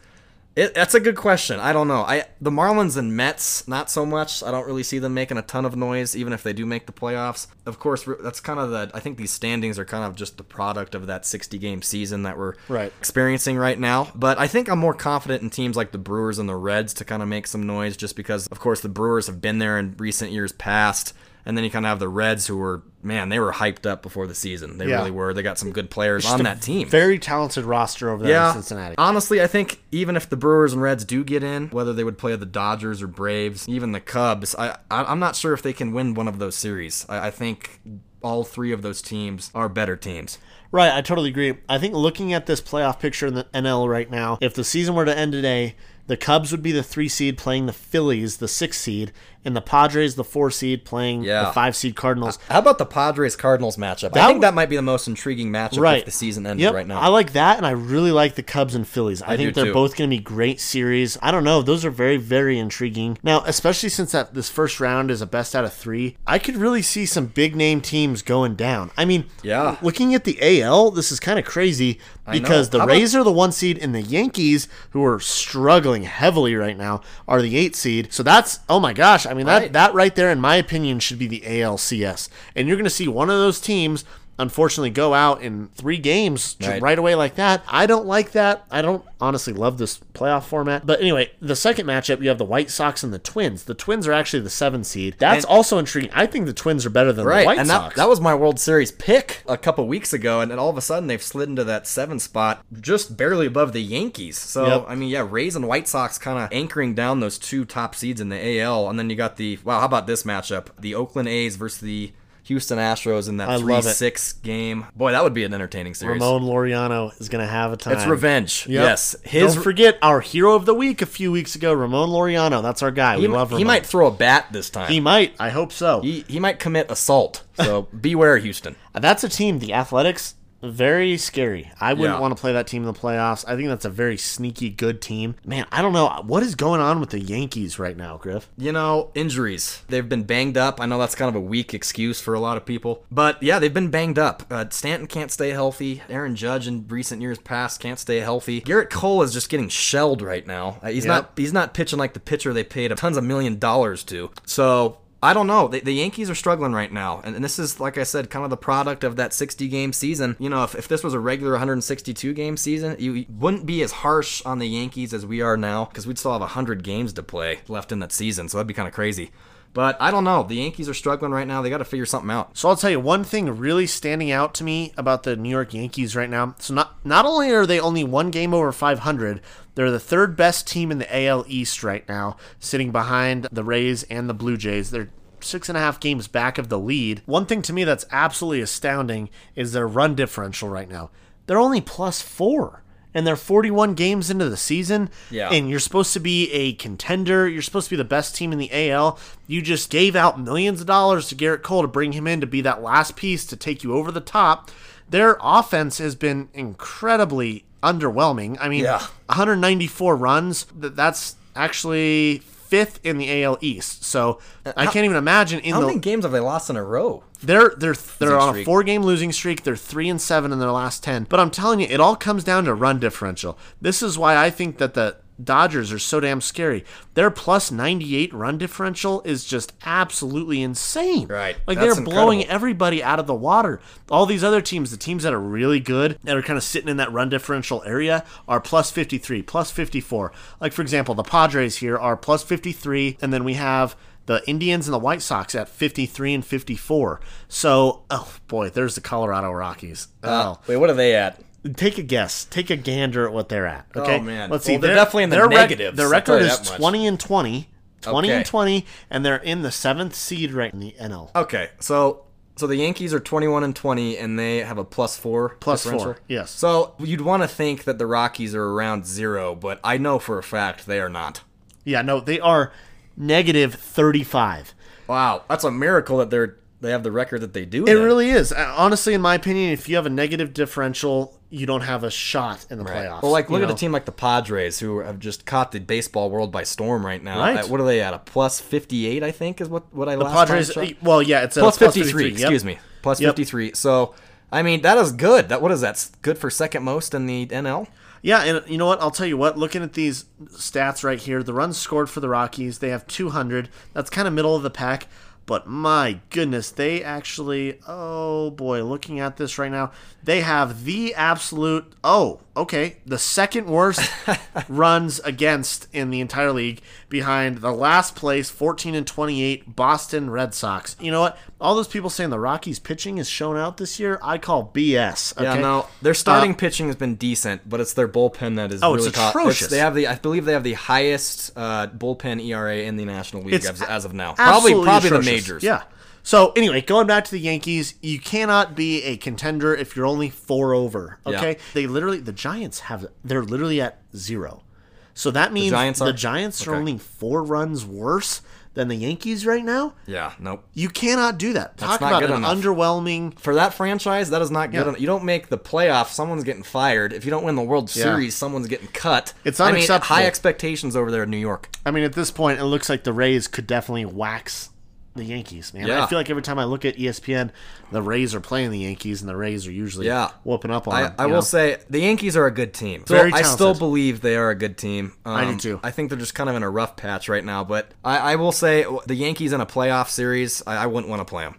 it, that's a good question. I don't know. I the Marlins and Mets, not so much. I don't really see them making a ton of noise, even if they do make the playoffs. Of course, that's kind of the. I think these standings are kind of just the product of that 60 game season that we're Right. experiencing right now. But I think I'm more confident in teams like the Brewers and the Reds to kind of make some noise, just because, of course, the Brewers have been there in recent years past. And then you kind of have the Reds, who were man, they were hyped up before the season. They Yeah. really were. They got some good players on Just a that team. Very talented roster over there Yeah, in Cincinnati. Honestly, I think even if the Brewers and Reds do get in, whether they would play the Dodgers or Braves, even the Cubs, I, I I'm not sure if they can win one of those series. I, I think all three of those teams are better teams. Right, I totally agree. I think looking at this playoff picture in the NL right now, if the season were to end today, the Cubs would be the three seed playing the Phillies, the six seed, and the Padres, the four seed, playing Yeah. the five seed Cardinals. How about the Padres Cardinals matchup? I think that might be the most intriguing matchup right. if the season ended Yep, right now. I like that, and I really like the Cubs and Phillies. I, think they're too. both going to be great series. I don't know; those are very, very intriguing. Now, especially since that this first round is a best out of three, I could really see some big name teams going down. I mean, Yeah. looking at the AL, this is kind of crazy because the about- Rays are the one seed, and the Yankees, who are struggling heavily right now, are the eight seed. So that's oh my gosh! I mean that that right there, in my opinion, should be the ALCS, and you're going to see one of those teams. Unfortunately, go out in three games Right. right away like that. I don't like that. I don't honestly love this playoff format. But anyway, the second matchup, you have the White Sox and the Twins. The Twins are actually the seven seed. That's And- also intriguing. I think the Twins are better than the Right, White and that, Sox. that was my World Series pick a couple weeks ago, and then all of a sudden they've slid into that seven spot, just barely above the Yankees. So Yep. I mean, yeah, Rays and White Sox kind of anchoring down those two top seeds in the AL, and then you got the wow, how about this matchup? The Oakland A's versus the Houston Astros in that three six game. Boy, that would be an entertaining series. Ramon Laureano is going to have a time. it's revenge. Yep. Yes, his Don't forget our hero of the week a few weeks ago, Ramon Laureano. That's our guy. he, we love him. he might throw a bat this time. He might. I hope so. he, he might commit assault. So beware, Houston. That's a team, the Athletics, very scary. I wouldn't Yeah. want to play that team in the playoffs. I think that's a very sneaky good team. Man, I don't know. What is going on with the Yankees right now, Griff? You know, injuries. They've been banged up. I know that's kind of a weak excuse for a lot of people. But yeah, they've been banged up. Uh, Stanton can't stay healthy. Aaron Judge in recent years past can't stay healthy. Gerrit Cole is just getting shelled right now. Uh, he's Yep. not he's not pitching like the pitcher they paid tons of million dollars to. So I don't know. The, the Yankees are struggling right now. And, and this is, like I said, kind of the product of that 60 game season. You know, if, if this was a regular 162 game season, you wouldn't be as harsh on the Yankees as we are now because we'd still have 100 games to play left in that season. So that'd be kind of crazy. But I don't know. The Yankees are struggling right now. They got to figure something out. So I'll tell you one thing really standing out to me about the New York Yankees right now. So not not only are they only one game over 500, they're the third best team in the AL East right now, sitting behind the Rays and the Blue Jays. They're six and a half games back of the lead. One thing to me that's absolutely astounding is their run differential right now. They're only plus four. And they're 41 games into the season. Yeah. And you're supposed to be a contender. You're supposed to be the best team in the AL. You just gave out millions of dollars to Gerrit Cole to bring him in to be that last piece to take you over the top. Their offense has been incredibly underwhelming. I mean, Yeah. 194 runs that's actually fifth in the AL East. So uh, I can't even imagine in How the many games have they lost in a row? They're they're they're on a four game losing streak. They're three and seven in their last ten. But I'm telling you, it all comes down to run differential. This is why I think that the Dodgers are so damn scary. Their plus 98 run differential is just absolutely insane. Right. Like That's they're blowing incredible. everybody out of the water. All these other teams, the teams that are really good, that are kind of sitting in that run differential area, are plus 53, plus 54. Like, for example, the Padres here are plus 53, and then we have the Indians and the White Sox at 53 and 54. So, oh boy, there's the Colorado Rockies. Uh, oh. Wait, what are they at? Take a guess. Take a gander at what they're at. Okay. Oh, man. Let's see. Well, they're Their- definitely in the their rec- negatives, their record is 20 and 20. 20 and 20, and they're in the seventh seed right in the NL. Okay, so so the Yankees are 21 and 20 and they have a plus 4 four, yes. So you'd want to think that the Rockies are around 0, but I know for a fact they are not. Yeah, no, they are negative 35. Wow, that's a miracle that they're they have the record that they do. It then. really is. Uh, Honestly, in my opinion, if you have a negative differential, you don't have a shot in the playoffs. Well, like look at know? a team like the Padres who have just caught the baseball world by storm right now. Right. What are they at? A plus 58, I think is what what I The last Padres, well, yeah, it's a plus plus 53, yep. excuse me. Plus Yep. 53. So, I mean, that is good. That what is that? Good for second most in the NL? Yeah, and you know what? I'll tell you what. Looking at these stats right here, the runs scored for the Rockies, they have 200. That's kind of middle of the pack. But my goodness, they actually, oh boy, looking at this right now, they have the absolute, oh, okay, the second worst runs against in the entire league behind the last place, 14 and 28, Boston Red Sox. You know what? All those people saying the Rockies pitching is shown out this year, I call BS. Okay? Yeah, no, their starting Uh, pitching has been decent, but it's their bullpen that is Oh, it's really caught- atrocious. they have the, I believe they have the highest uh, bullpen ERA in the National League It's as, as of now. Probably, probably the majors. Yeah. So anyway, going back to the Yankees, you cannot be a contender if you're only four over. Yeah. Okay. They literally the Giants have they're literally at zero. So that means the Giants Giants, are? are, Okay. only four runs worse than the Yankees right now. Yeah, nope. You cannot do that. Talk not about good an enough. underwhelming. For that franchise, that is not good. Yeah. enough. You don't make the playoffs, someone's getting fired. If you don't win the World Yeah. Series, someone's getting cut. It's I mean, unacceptable. high expectations over there in New York. I mean, at this point, it looks like the Rays could definitely wax the Yankees, man. I feel like every time I look at ESPN, the Rays are playing the Yankees, and the Rays are usually Yeah. whooping up on I, them. I will know? say the Yankees are a good team. So I still believe they are a good team. Um, I do too. I think they're just kind of in a rough patch right now. But I, I will say the Yankees in a playoff series, I, I wouldn't want to play them.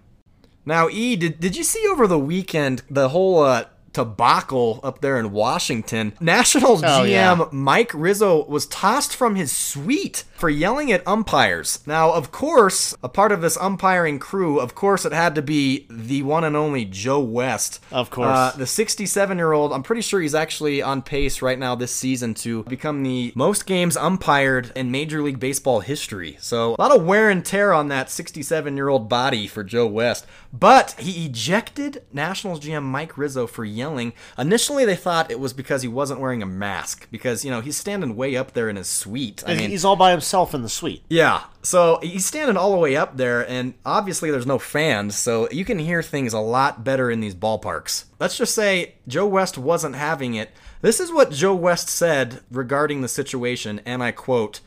Now, E, did, did you see over the weekend the whole uh, debacle up there in Washington? Nationals Oh, GM yeah. Mike Rizzo was tossed from his suite for yelling at umpires. Now, of course, a part of this umpiring crew, of course, it had to be the one and only Joe West. Of course. Uh, the 67 year old, I'm pretty sure he's actually on pace right now this season to become the most games umpired in Major League Baseball history. So a lot of wear and tear on that 67 year old body for Joe West. But he ejected Nationals GM Mike Rizzo for yelling. Initially, they thought it was because he wasn't wearing a mask because, you know, he's standing way up there in his suite. I mean, he's all by himself in the suite. yeah. So he's standing all the way up there, and obviously there's no fans, so you can hear things a lot better in these ballparks. Let's just say Joe West wasn't having it. This is what Joe West said regarding the situation, and I quote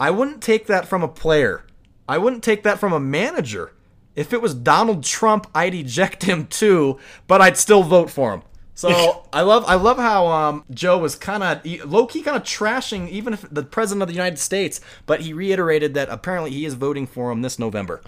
I wouldn't take that from a player. I wouldn't take that from a manager. If it was Donald Trump, I'd eject him too, but I'd still vote for him. So I love I love how um, Joe was kind of low key kind of trashing even if the president of the United States, but he reiterated that apparently he is voting for him this November.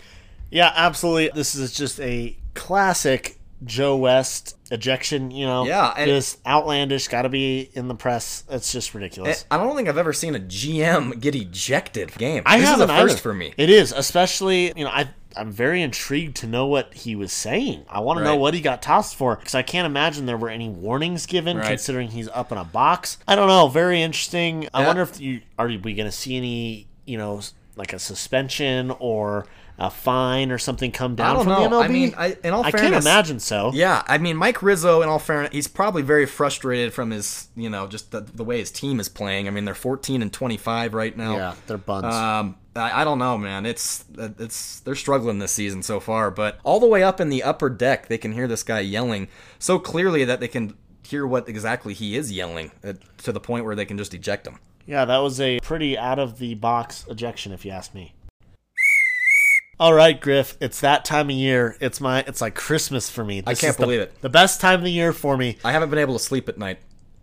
Yeah, absolutely. This is just a classic Joe West ejection. You know, Yeah, and- just outlandish. Got to be in the press. It's just ridiculous. I don't think I've ever seen a GM get ejected game. I this is a first either. for me. It is, especially you know, I I'm very intrigued to know what he was saying. I want to know what he got tossed for because I can't imagine there were any warnings given, Right. considering he's up in a box. I don't know. Very interesting. I wonder if you are we going to see any you know like a suspension or a fine or something come down I don't from know. the MLB? I mean, I, in all I can't imagine so. Yeah, I mean, Mike Rizzo, in all fairness, he's probably very frustrated from his, you know, just the, the way his team is playing. I mean, they're 14 and 25 right now. Yeah, they're buns. Um, I, I don't know, man. It's it's they're struggling this season so far, but all the way up in the upper deck, they can hear this guy yelling so clearly that they can hear what exactly he is yelling uh, to the point where they can just eject him. Yeah, that was a pretty out of the box ejection, if you ask me. All right, Griff, it's that time of year. It's my it's like Christmas for me. This can't is the- believe it. The best time of the year for me. I haven't been able to sleep at night.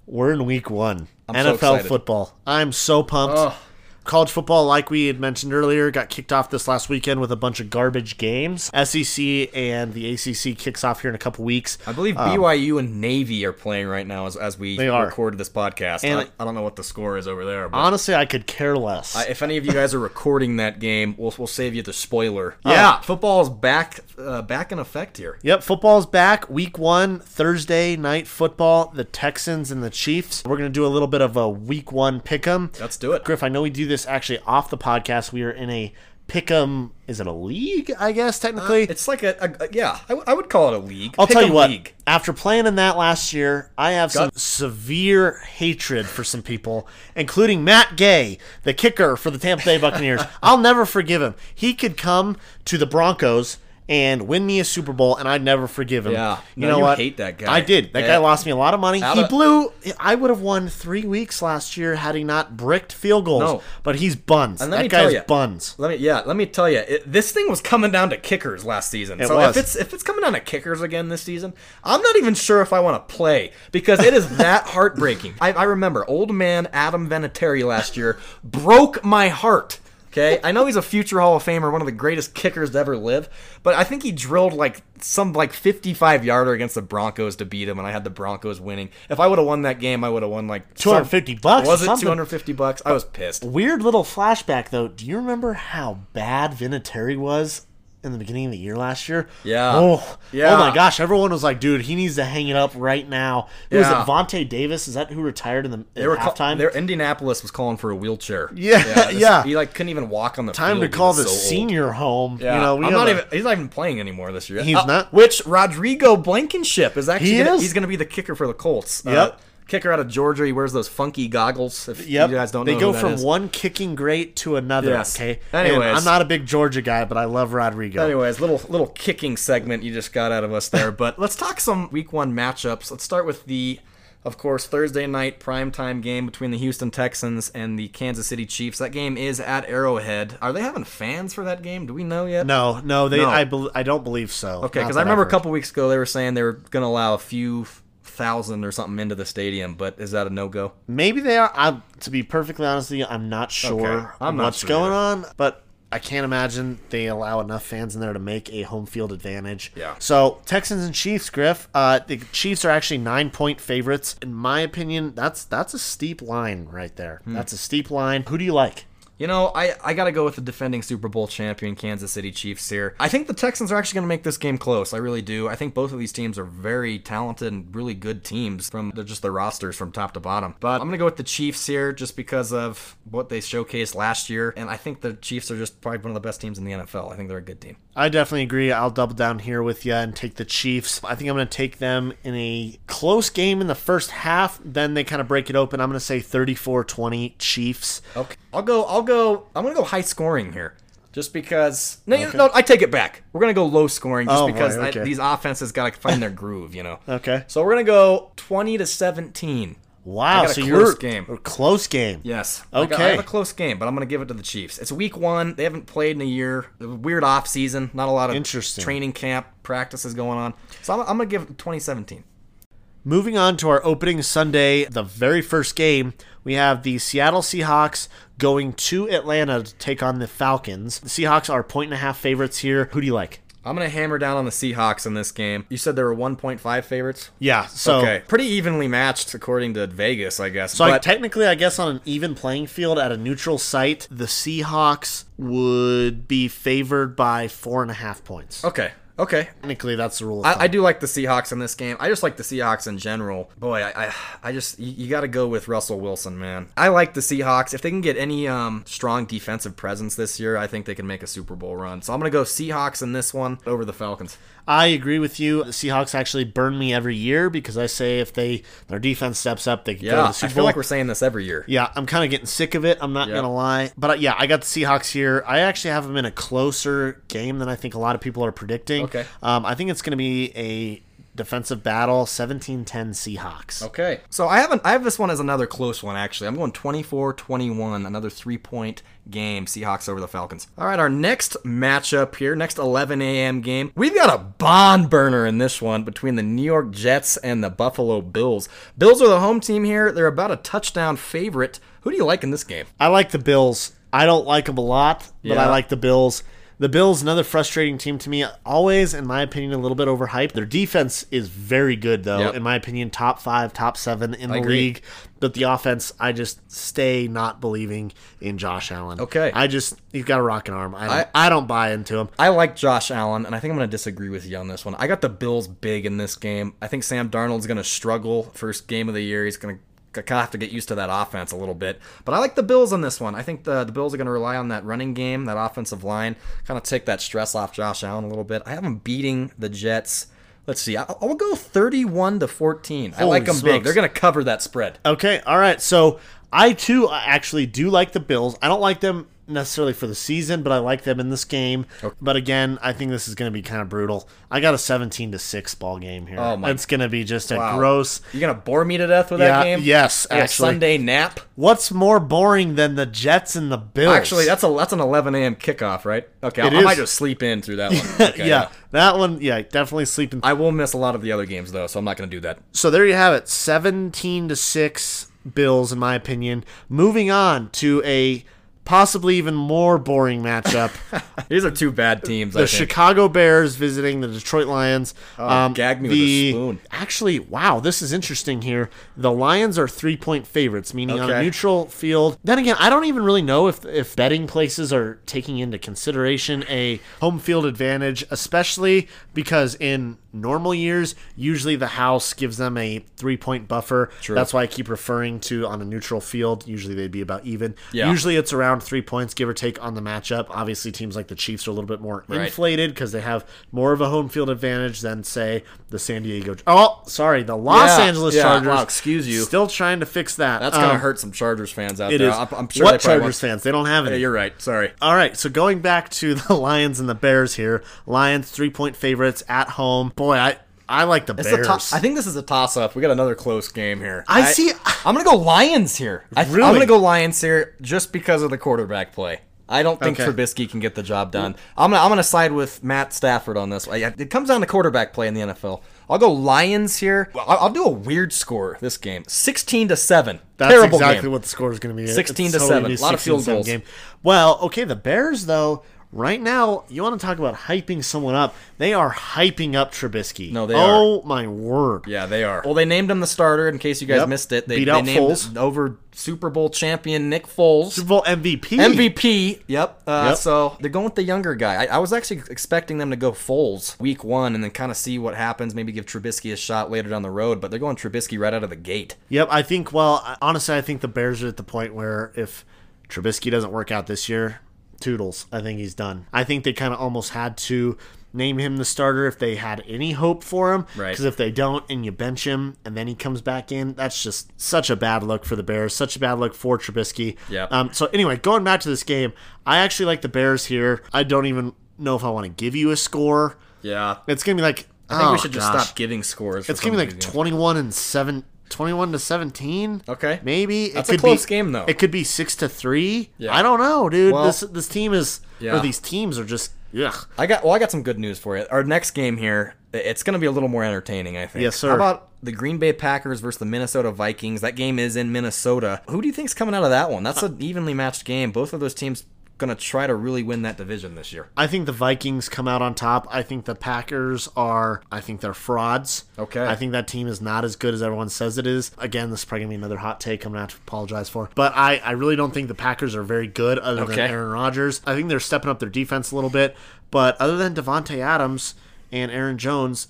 We're in week one. I'm NFL excited. football. I'm so pumped. College football, like we had mentioned earlier, got kicked off this last weekend with a bunch of garbage games. SEC and the ACC kicks off here in a couple weeks. I believe BYU and Navy are playing right now as, as we Um, record this podcast. And- I, I don't know what the score is over there, but Honestly, I could care less. I- if any of you guys are recording that game, we'll, we'll save you the spoiler. Yeah, football is back uh, back in effect here. Yep, football's back. Week one, Thursday night football. The Texans and the Chiefs. We're gonna do a little bit of a week one pick'em. Let's do it. Griff, I know we do this actually off the podcast. We are in a pick'em. Is it a league? I guess technically. Uh, it's like a, a, a- yeah, I, w- I would call it a league. I'll Pick tell you what. league. After playing in that last year, I have some severe hatred for some people, including Matt Gay, the kicker for the Tampa Bay Buccaneers. I'll never forgive him. He could come to the Broncos and win me a Super Bowl, and I'd never forgive him. Yeah. you No, know you what? hate that guy. I did. That Yeah. guy lost me a lot of money. Out he of- blew. I would have won three weeks last year had he not bricked field goals. No. but he's buns. And let that me tell guy's buns. Let me yeah, let me tell you, it, this thing was coming down to kickers last season. It so was. if it's if it's coming down to kickers again this season, I'm not even sure if I want to play because it is that heartbreaking. I, I remember old man Adam Vinatieri last year broke my heart. Okay, I know he's a future Hall of Famer, one of the greatest kickers to ever live, but I think he drilled like some like 55 yarder against the Broncos to beat him, and I had the Broncos winning. If I would have won that game, I would have won like 250 bucks or Was it 250 bucks? I was pissed. Weird little flashback though. Do you remember how bad Vinatieri was in the beginning of the year last year? Yeah. Oh, Yeah. Oh my gosh! Everyone was like, "Dude, he needs to hang it up right now." Who was it? Yeah. Vontae Davis? Is that who retired in the They were halftime? their Indianapolis was calling for a wheelchair. Yeah, this- yeah. He like couldn't even walk on the field. Time field. to call the so old. senior home. Yeah, You know, we I'm not a- even. He's not even playing anymore this year. He's Uh, not? Which Rodrigo Blankenship is actually. He gonna, is? He's going to be the kicker for the Colts. Uh, Yep. Kicker out of Georgia. He wears those funky goggles. If Yep. you guys don't know, they go from is. one kicking great to another. Yes. Okay. And Anyways. I'm not a big Georgia guy, but I love Rodrigo. Anyways, little little kicking segment you just got out of us there. But let's talk some week one matchups. Let's start with the, of course, Thursday night primetime game between the Houston Texans and the Kansas City Chiefs. That game is at Arrowhead. Are they having fans for that game? Do we know yet? No, no, they. No. I bel I don't believe so. Okay, because I remember a couple weeks ago they were saying they were going to allow a few thousand or something into the stadium, but is that a no go? Maybe they are. I, to be perfectly honest with you, I'm not sure Okay. I'm not what's sure going either. on, but. I can't imagine they allow enough fans in there to make a home field advantage. Yeah. So Texans and Chiefs, Griff. Uh, the Chiefs are actually nine point favorites. In my opinion, that's that's a steep line right there. Hmm. That's a steep line. Who do you like? You know, I, I got to go with the defending Super Bowl champion Kansas City Chiefs here. I think the Texans are actually going to make this game close. I really do. I think both of these teams are very talented and really good teams from they're just their rosters from top to bottom. But I'm going to go with the Chiefs here just because of what they showcased last year. And I think the Chiefs are just probably one of the best teams in the NFL. I think they're a good team. I definitely agree. I'll double down here with you and take the Chiefs. I think I'm going to take them in a close game in the first half. Then they kind of break it open. I'm going to say 34 20 Chiefs. Okay. I'll go I'll go I'm going to go high scoring here. Just because no, you- no, I take it back. We're gonna go low scoring just Oh, because I- okay. these offenses got to find their groove, you know. Okay. So we're gonna go twenty to seventeen. Wow. got a so close you're game. a close game. Yes. I got- I Okay. have a close game, but I'm gonna give it to the Chiefs. It's week one. They haven't played in a year. A Weird off season. Not a lot of Interesting. training camp practices going on. So I'm, I'm gonna give it 2017. Moving on to our opening Sunday, the very first game, we have the Seattle Seahawks going to Atlanta to take on the Falcons. The Seahawks are point and a half favorites here. Who do you like? I'm gonna hammer down on the Seahawks in this game. You said there were 1.5 favorites. Yeah. So. okay, pretty evenly matched according to Vegas, I guess. So I, technically, I guess on an even playing field at a neutral site, the Seahawks would be favored by four and a half points. okay, okay. Technically, that's the rule. Of I. I do like the Seahawks in this game. I just like the Seahawks in general. Boy, I I, I just you, you got to go with Russell Wilson, man. I like the Seahawks. If they can get any um strong defensive presence this year, I think they can make a Super Bowl run. So I'm gonna go Seahawks in this one over the Falcons. I agree with you. The Seahawks actually burn me every year because I say if they their defense steps up, they can go to Yeah, the I feel like we're saying this every year. Yeah, I'm kind of getting sick of it. I'm not Yeah. gonna lie, but uh, yeah, I got the Seahawks here. I actually have them in a closer game than I think a lot of people are predicting. Okay. um, I think it's gonna be a defensive battle, 17-10 Seahawks. Okay. So I haven't I have this one as another close one actually. I'm going 24-21, another 3-point game, Seahawks over the Falcons. All right, our next matchup here, next 11 a.m. game. We've got a bond burner in this one between the New York Jets and the Buffalo Bills. Bills are the home team here. They're about a touchdown favorite. Who do you like in this game? I like the Bills. I don't like them a lot, but Yeah. I like the Bills. The Bills, another frustrating team to me. Always, in my opinion, a little bit overhyped. Their defense is very good, though. Yep. In my opinion, top five, top seven in the agree. league. But the offense, I just stay not believing in Josh Allen. Okay. I just he's got a rocking arm. I don't, I- I, don't buy into him. I like Josh Allen, and I think I'm going to disagree with you on this one. I got the Bills big in this game. I think Sam Darnold's going to struggle first game of the year. He's going to kind of have to get used to that offense a little bit. But I like the Bills on this one. I think the, the Bills are going to rely on that running game, that offensive line, kind of take that stress off Josh Allen a little bit. I have them beating the Jets. Let's see. I'll, I'll go 31 to 14. I like them big. They're going to cover that spread. Okay, all right. So I too actually do like the Bills. I don't like them necessarily for the season, but I like them in this game. But again, I think this is going to be kind of brutal. I got a 17 to 6 ball game here. Oh my- It's going to be just a Wow. gross. You're going to bore me to death with Yeah, that game? yes, actually. Sunday nap? What's more boring than the Jets and the Bills? Actually, that's a that's an 11 a.m. kickoff, right? Okay, I, It I might just sleep in through that one. Okay, yeah, that one, yeah, definitely sleeping. I will miss a lot of the other games though, so I'm not going to do that. So there you have it, 17 to 6 Bills in my opinion. Moving on to a possibly even more boring matchup. These are two bad teams. I the. Chicago Bears visiting the Detroit Lions. Um, gag me with a spoon. Actually, wow, this is interesting here. The Lions are three point favorites, meaning on a neutral field. Then again, I don't even really know if if betting places are taking into consideration a home field advantage, especially because in normal years, usually the house gives them a three point buffer. True. That's why I keep referring to on a neutral field. Usually they'd be about even. Yeah. Usually it's around around three points, give or take, on the matchup. Obviously, teams like the Chiefs are a little bit more Right. inflated because they have more of a home field advantage than, say, the San Diego. Oh, sorry, the Los Yeah, Angeles yeah, Chargers. wow, excuse you. Still trying to fix that. That's gonna Um, hurt some Chargers fans out It there. is. I'm, sure what Chargers want- fans? They don't have any. Yeah, you're right. Sorry. All right, so going back to the Lions and the Bears here. Lions three point favorites at home. Boy, I I like the It's Bears. to- I think this is a toss up. We got another close game here. I see- I'm gonna go Lions here. I, Really? I'm gonna go Lions here just because of the quarterback play. I don't think Okay. Trubisky can get the job done. I'm gonna I'm gonna side with Matt Stafford on this. It comes down to quarterback play in the NFL. I'll go Lions here. I'll, I'll do a weird score this game, 16 to seven. That's Terrible exactly game. what the score is going to be. 16 It's to totally 7. gonna Lot of field goals. Game. Well, okay, the Bears though. Right now, you want to talk about hyping someone up? They are hyping up Trubisky. No, they oh my word! Yeah, they are. Well, they named him the starter. In case you guys Yep. missed it, they, Beat they out named Foles. over Super Bowl champion Nick Foles. Super Bowl MVP. MVP. Yep. Uh, Yep. So they're going with the younger guy. I, I was actually expecting them to go Foles week one and then kind of see what happens. Maybe give Trubisky a shot later down the road. But they're going Trubisky right out of the gate. Yep, I think. Well, honestly, I think the Bears are at the point where if Trubisky doesn't work out this year, toodles. I think he's done. I think they kind of almost had to name him the starter if they had any hope for him. Right. Because if they don't, and you bench him, and then he comes back in, that's just such a bad look for the Bears. Such a bad look for Trubisky. Yep. Um. So anyway, going back to this game, I actually like the Bears here. I don't even know if I want to give you a score. Yeah. It's gonna be like. I think oh, we should just gosh. stop giving scores. It's gonna be like of these games. 21 and 7 21 to 17. Okay. Maybe That's it a could close be, game, though. It could be 6 to 3. Yeah. I don't know, dude. Well- this this team is Yeah. or these teams are just ugh. I got well. I got some good news for you. Our next game here, it's going to be a little more entertaining. I think. Yes, sir. How about the Green Bay Packers versus the Minnesota Vikings? That game is in Minnesota. Who do you think's coming out of that one? That's an evenly matched game. Both of those teams going to try to really win that division this year. I think the Vikings come out on top. I think the Packers are I think they're frauds. Okay. I think that team is not as good as everyone says it is. Again, this is probably gonna be another hot take I'm gonna have to apologize for. But I, I really don't think the Packers are very good other than Aaron Rodgers. I think they're stepping up their defense a little bit. But other than Davante Adams and Aaron Jones,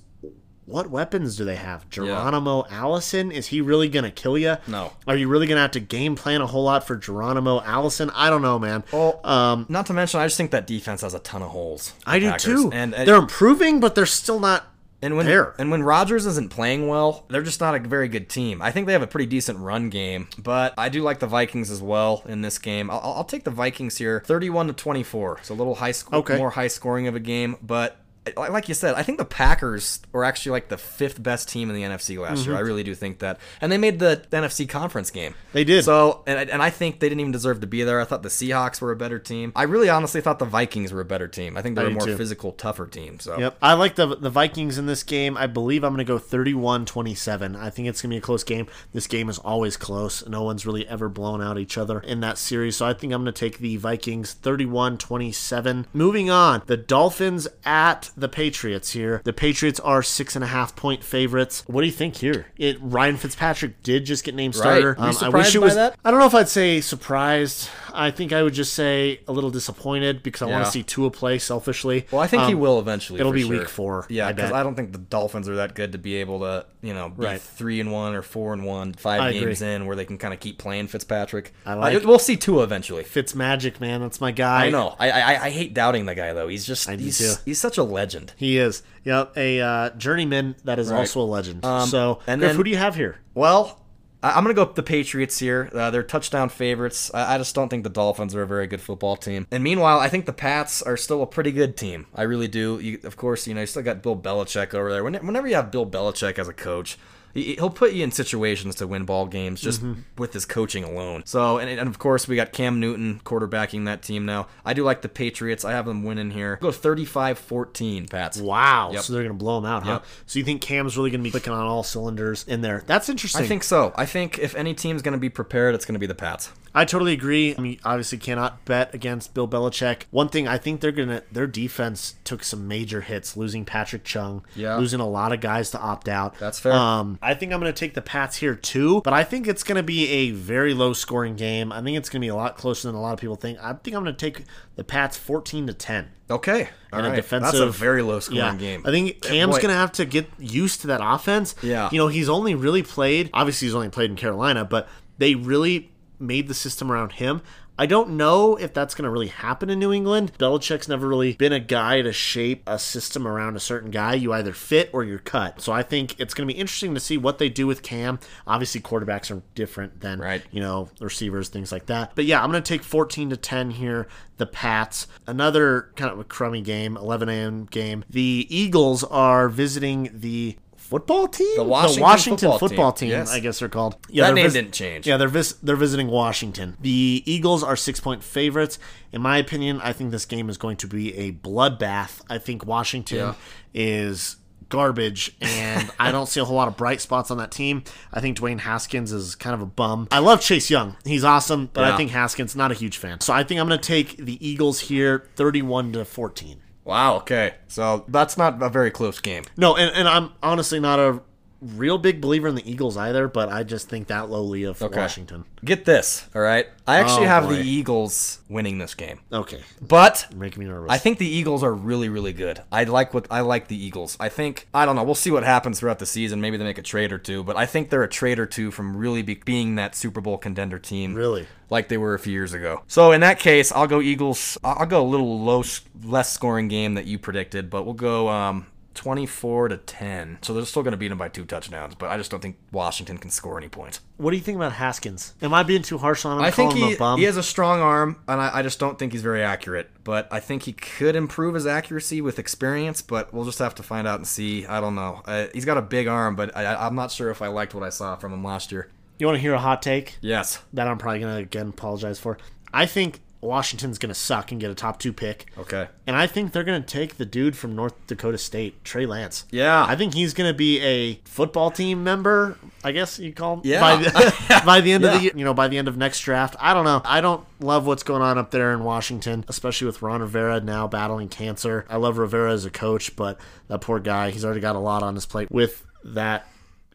what weapons do they have? Geronimo Allison? Is he really going to kill you? No. Are you really going to have to game plan a whole lot for Geronimo Allison? I don't know, man. Well, um, not to mention, I just think that defense has a ton of holes. I do Packers. too. And, and they're improving, but they're still not and when there. and when Rodgers isn't playing well, they're just not a very good team. I think they have a pretty decent run game, but I do like the Vikings as well in this game. I'll, I'll take the Vikings here, thirty-one to twenty-four. It's a little high score, Okay. more high scoring of a game, but. Li- Like you said, I think the Packers were actually like the fifth best team in the NFC last year. I really do think that, and they made the NFC conference game. Mm-hmm. They did. So, and, I- and I think they didn't even deserve to be there. I thought the Seahawks were a better team. I really honestly thought the Vikings were a better team. I think they I were a more too. physical, tougher team. So, Yep. I like the the Vikings in this game. I believe I'm going to go 31-27. I think it's going to be a close game. This game is always close. No one's really ever blown out each other in that series. So I think I'm going to take the Vikings 31-27. Moving on, the Dolphins at the Patriots here. The Patriots are six and a half point favorites. What do you think here? It Ryan Fitzpatrick did just get named Right. starter. Um, Were you I wish it was. that? I don't know if I'd say surprised. I think I would just say a little disappointed because I want to see Tua play selfishly. Well, I think he Um, will eventually. it'll be sure. week four, Yeah, because bet. I, don't think the Dolphins are that good to be able to, you know, be Right. three and one or four and one, five I agree. games in, where they can kind of keep playing Fitzpatrick. I like- we'll see Tua eventually. Fitz Magic, man. That's my guy. I know. I, I I hate doubting the guy though. He's just I he's he's such a legend. He is. Yep, a uh, journeyman that is Right. also a legend. Um, so, and Griff, then- who do you have here? Well, I'm gonna go with the Patriots here. Uh, they're touchdown favorites. I-, I just don't think the Dolphins are a very good football team. And meanwhile, I think the Pats are still a pretty good team. I really do. You, of course, you know you still got Bill Belichick over there. When- Whenever you have Bill Belichick as a coach. He- He'll put you in situations to win ball games just Mm-hmm. with his coaching alone. So, and, and of course, we got Cam Newton quarterbacking that team now. I do like the Patriots. I have them winning here. Go 35 14, Pats. Wow. Yep. So they're going to blow them out, huh? Yep. So you think Cam's really going to be clicking on all cylinders in there? That's interesting. I think so. I think if any team's going to be prepared, it's going to be the Pats. I totally agree. I mean, obviously cannot bet against Bill Belichick. One thing I think they're gonna their defense took some major hits, losing Patrick Chung, Yeah. losing a lot of guys to opt out. That's fair. Um, I think I'm gonna take the Pats here too, but I think it's gonna be a very low scoring game. I think it's gonna be a lot closer than a lot of people think. I think I'm gonna take the Pats 14 to 10. Okay. All in a right. defensive That's a very low scoring yeah. game. I think Cam's gonna have to get used to that offense. Yeah. You know, he's only really played obviously he's only played in Carolina, but they really made the system around him. I don't know if that's going to really happen in New England. Belichick's never really been a guy to shape a system around a certain guy. You either fit or you're cut. So I think it's going to be interesting to see what they do with Cam. Obviously, quarterbacks are different than Right. you know receivers, things like that. But yeah, I'm going to take 14 to 10 here. The Pats, another kind of a crummy game, 11 a.m. game. The Eagles are visiting the football team, The Washington football football team, team, yes. I guess they're called. Yeah, That they're name vis- didn't change. Yeah, they're vis- they're visiting Washington. The Eagles are six point favorites. In my opinion, I think this game is going to be a bloodbath. I think Washington Yeah. is garbage, and I don't see a whole lot of bright spots on that team. I think Dwayne Haskins is kind of a bum. I love Chase Young; he's awesome, but I think Haskins not a huge fan. So I think I'm going to take the Eagles here, thirty-one to fourteen. Wow. Okay. So that's not a very close game. No, and, and I'm honestly not a real big believer in the Eagles either, but I just think that lowly of Washington. Get this. All right. I actually Oh, have boy. the Eagles winning this game, Okay, but making me nervous. I think the Eagles are really, really good. I like what I like the Eagles. I think I don't know. We'll see what happens throughout the season. Maybe they make a trade or two, but I think they're a trade or two from really be, being that Super Bowl contender team. Really? like they were a few years ago. So in that case, I'll go Eagles. I'll I'll go a little low, less scoring game that you predicted, but we'll go um, 24 to 10. So they're still going to beat them by two touchdowns, but I just don't think Washington can score any points. What do you think about Haskins? Am I being too harsh on him? I think he, he has a strong arm, and I, I just don't think he's very accurate. But I think he could improve his accuracy with experience, but we'll just have to find out and see. I don't know. Uh, he's got a big arm, but I, I'm not sure if I liked what I saw from him last year. You want to hear a hot take Yes. that I'm probably gonna again apologize for? I think Washington's gonna suck and get a top two pick. Okay. And I think they're going to take the dude from North Dakota State, Trey Lance. Yeah. I think he's going to be a football team member, I guess you call him. Yeah. By the, by the end of the you know, by the end of next draft. I don't know. I don't love what's going on up there in Washington, especially with Ron Rivera now battling cancer. I love Rivera as a coach, but that poor guy, he's already got a lot on his plate with that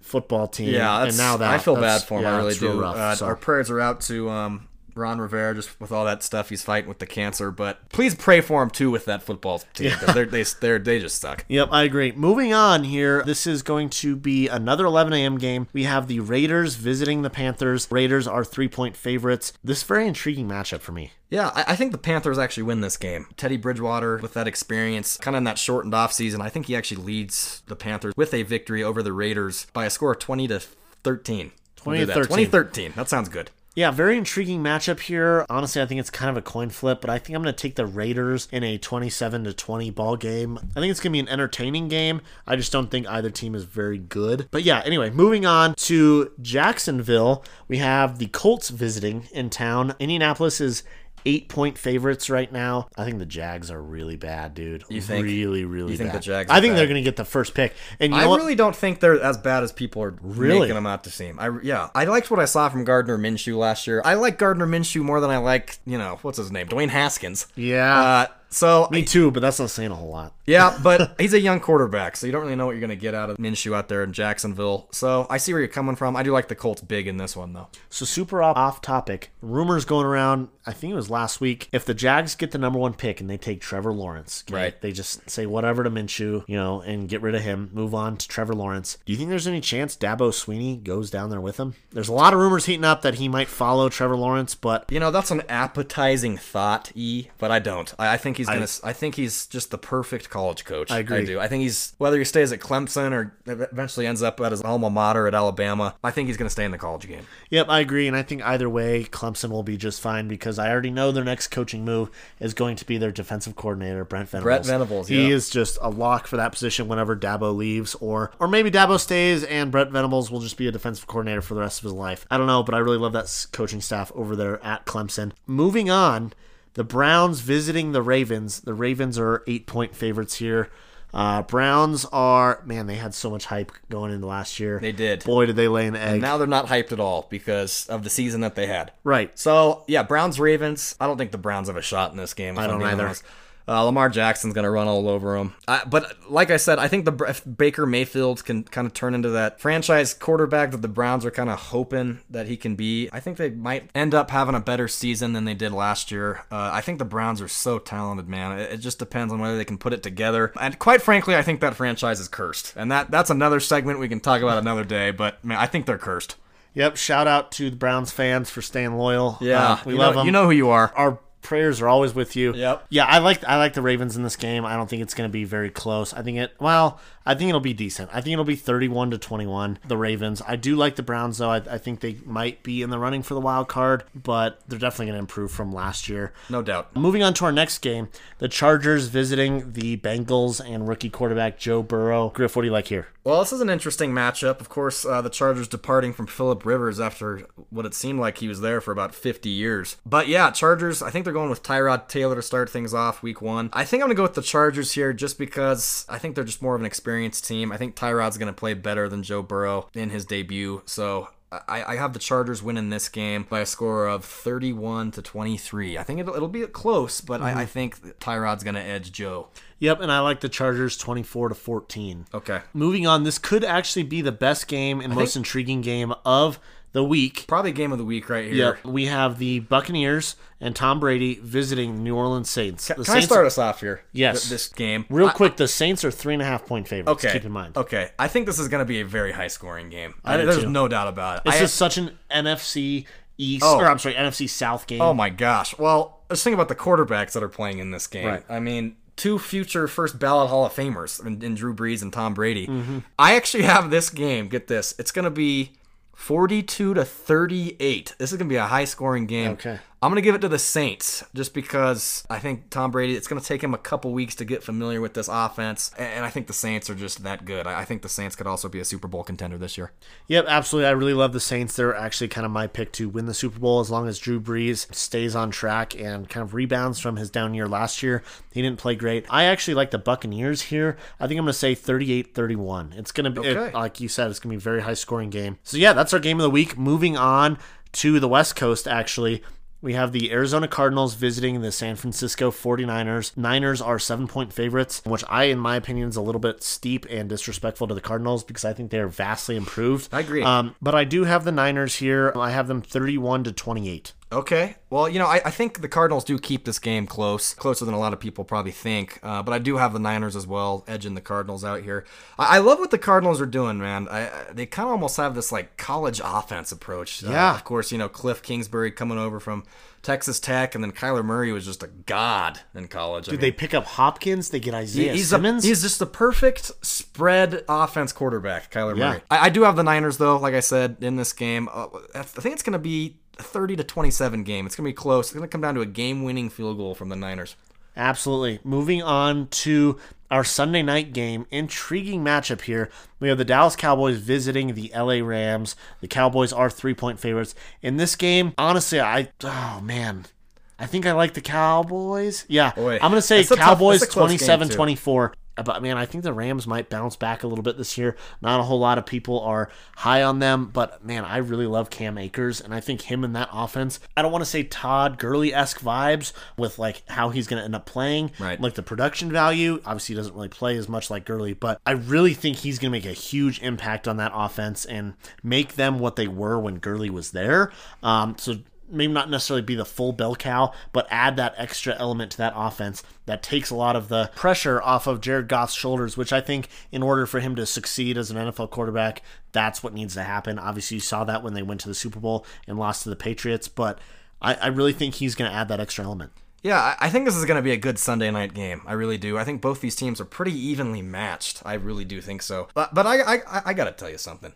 football team. Yeah, and now that I feel bad for him. yeah, I really do. rough, uh, so. Our prayers are out to um, Ron Rivera just with all that stuff he's fighting with the cancer. But please pray for him too with that football team. They're, they they're, they just suck. Yep, I agree. Moving on here, this is going to be another 11 a.m. game. We have the Raiders visiting the Panthers. Raiders are three point favorites. This is a very intriguing matchup for me. Yeah, I, I think the Panthers actually win this game. Teddy Bridgewater, with that experience, kind of in that shortened off season, I think he actually leads the Panthers with a victory over the Raiders by a score of 20 to 13. 20 We'll to 13. 2013. That sounds good. Yeah, very intriguing matchup here. Honestly, I think it's kind of a coin flip, but I think I'm going to take the Raiders in a 27 to 20 ball game. I think it's going to be an entertaining game. I just don't think either team is very good. But yeah, anyway, moving on to Jacksonville, we have the Colts visiting in town. Indianapolis is eight point favorites right now. I think the Jags are really bad, dude. You think? Really, really You think bad. the Jags I think bad? they're going to get the first pick. And I what? really don't think they're as bad as people are Really? making them out to seem. I yeah, I liked what I saw from Gardner Minshew last year. I like Gardner Minshew more than I like you know what's his name, Dwayne Haskins. Yeah. Uh, so Me too, but that's not saying a whole lot. Yeah, but he's a young quarterback, so you don't really know what you're going to get out of Minshew out there in Jacksonville. So I see where you're coming from. I do like the Colts big in this one though. So super off, off topic. Rumors going around. I think it was last week. If the Jags get the number one pick and they take Trevor Lawrence, okay, Right. They just say whatever to Minshew, you know, and get rid of him. Move on to Trevor Lawrence. Do you think there's any chance Dabo Swinney goes down there with him? There's a lot of rumors heating up that he might follow Trevor Lawrence, but You know that's an appetizing thought, E, but I don't. I, I think he's gonna. I, think he's just the perfect college coach. I agree. I do. I think he's whether he stays at Clemson or eventually ends up at his alma mater at Alabama. I think he's gonna stay in the college game. Yep, I agree, and I think either way, Clemson will be just fine because I already know their next coaching move is going to be their defensive coordinator, Brent Venables. Brent Venables, he yeah. is just a lock for that position whenever Dabo leaves, or or maybe Dabo stays and Brent Venables will just be a defensive coordinator for the rest of his life. I don't know, but I really love that coaching staff over there at Clemson. Moving on, the Browns visiting the Ravens. The Ravens are eight point favorites here. Uh, Browns are man, they had so much hype going into last year. They did. Boy, did they lay an egg. Now they're not hyped at all because of the season that they had. right. So yeah, Browns Ravens. I don't think the Browns have a shot in this game. I don't either. honest. Uh, Lamar Jackson's gonna run all over him. I, but like I said, I think the if Baker Mayfield can kind of turn into that franchise quarterback that the Browns are kind of hoping that he can be. I think they might end up having a better season than they did last year. Uh, I think the Browns are so talented, man. It, it just depends on whether they can put it together. And quite frankly, I think that franchise is cursed. And that that's another segment we can talk about another day. But man, I think they're cursed. Yep. Shout out to the Browns fans for staying loyal. Yeah, Uh, we love know, them. You know who you are. our prayers are always with you. Yep. Yeah, I like I like the Ravens in this game. I don't think it's going to be very close. I think it well, I think it'll be decent. I think it'll be 31 to 21 the Ravens. I do like the Browns though. I, I think they might be in the running for the wild card, but they're definitely going to improve from last year. No doubt. Moving on to our next game, the Chargers visiting the Bengals and rookie quarterback Joe Burrow. Griff, what do you like here? Well, this is an interesting matchup. Of course, uh, the Chargers departing from Philip Rivers after what it seemed like he was there for about 50 years. But yeah, Chargers, I think they're going with Tyrod Taylor to start things off week one. I think I'm going to go with the Chargers here just because I think they're just more of an experienced team. I think Tyrod's going to play better than Joe Burrow in his debut. So I, I have the Chargers winning this game by a score of 31 to 23. I think it'll, it'll be close, but I, I mm-hmm. think Tyrod's going to edge Joe. Yep, and I like the Chargers 24 to 14. Okay. Moving on, this could actually be the best game and most intriguing game of the week. Probably game of the week right here. Yep, we have the Buccaneers and Tom Brady visiting New Orleans Saints. Can the I Saints, start us off here? Yes. th- This game. real I- quick, the Saints are three and a half point favorites. Okay. Keep in mind. Okay. I think this is going to be a very high scoring game. I do There's too. no doubt about it. It's I- just such an NFC East, Oh. or I'm sorry, NFC South game. oh my gosh. Well, let's think about the quarterbacks that are playing in this game. Right. I mean, two future first ballot Hall of Famers in, in Drew Brees and Tom Brady. Mm-hmm. I actually have this game. Get this. It's going to be 42 to 38. This is going to be a high scoring game. Okay. I'm going to give it to the Saints just because I think Tom Brady, it's going to take him a couple weeks to get familiar with this offense. And I think the Saints are just that good. I think the Saints could also be a Super Bowl contender this year. Yep, absolutely. I really love the Saints. They're actually kind of my pick to win the Super Bowl as long as Drew Brees stays on track and kind of rebounds from his down year last year. He didn't play great. I actually like the Buccaneers here. I think I'm going to say 38 31. It's going to be, it- like you said, it's going to be a very high scoring game. So, yeah, that's our game of the week. Moving on to the West Coast, actually. We have the Arizona Cardinals visiting the San Francisco 49ers. Niners are seven point favorites, which I, in my opinion, is a little bit steep and disrespectful to the Cardinals because I think they're vastly improved. I agree. Um, but I do have the Niners here. I have them 31 to 28. Okay. Well, you know, I, I think the Cardinals do keep this game close, closer than a lot of people probably think. Uh, but I do have the Niners as well, edging the Cardinals out here. I, I love what the Cardinals are doing, man. I, they kind of almost have this like college offense approach. Uh, Yeah. of course, you know Cliff Kingsbury coming over from Texas Tech, and then Kyler Murray was just a god in college. Did mean, they pick up Hopkins? They get Isaiah He's, a, Simmons? he's just the perfect spread offense quarterback, Kyler Yeah. Murray. I, I do have the Niners though, like I said in this game. Uh, I think it's going to be a 30 to 27 game. It's going to be close. It's going to come down to a game-winning field goal from the Niners. Absolutely. Moving on to our Sunday night game. Intriguing matchup here. We have the Dallas Cowboys visiting the LA Rams. The Cowboys are three point favorites. In this game, honestly, I. Oh, man. I think I like the Cowboys. Yeah. Boy, I'm going to say tough- Cowboys that's a close game, 27 too. 24. But man, I think the Rams might bounce back a little bit this year. Not a whole lot of people are high on them, but man, I really love Cam Akers, and I think him and that offense. I don't want to say Todd Gurley esque vibes with like how he's going to end up playing, Right. Like the production value. Obviously, he doesn't really play as much like Gurley, but I really think he's going to make a huge impact on that offense and make them what they were when Gurley was there. Um, so maybe not necessarily be the full bell cow, but add that extra element to that offense that takes a lot of the pressure off of Jared Goff's shoulders, which I think in order for him to succeed as an NFL quarterback, that's what needs to happen. Obviously, you saw that when they went to the Super Bowl and lost to the Patriots, but I, I really think he's going to add that extra element. Yeah, I think this is going to be a good Sunday night game. I really do. I think both these teams are pretty evenly matched. I really do think so. But but I I, I got to tell you something.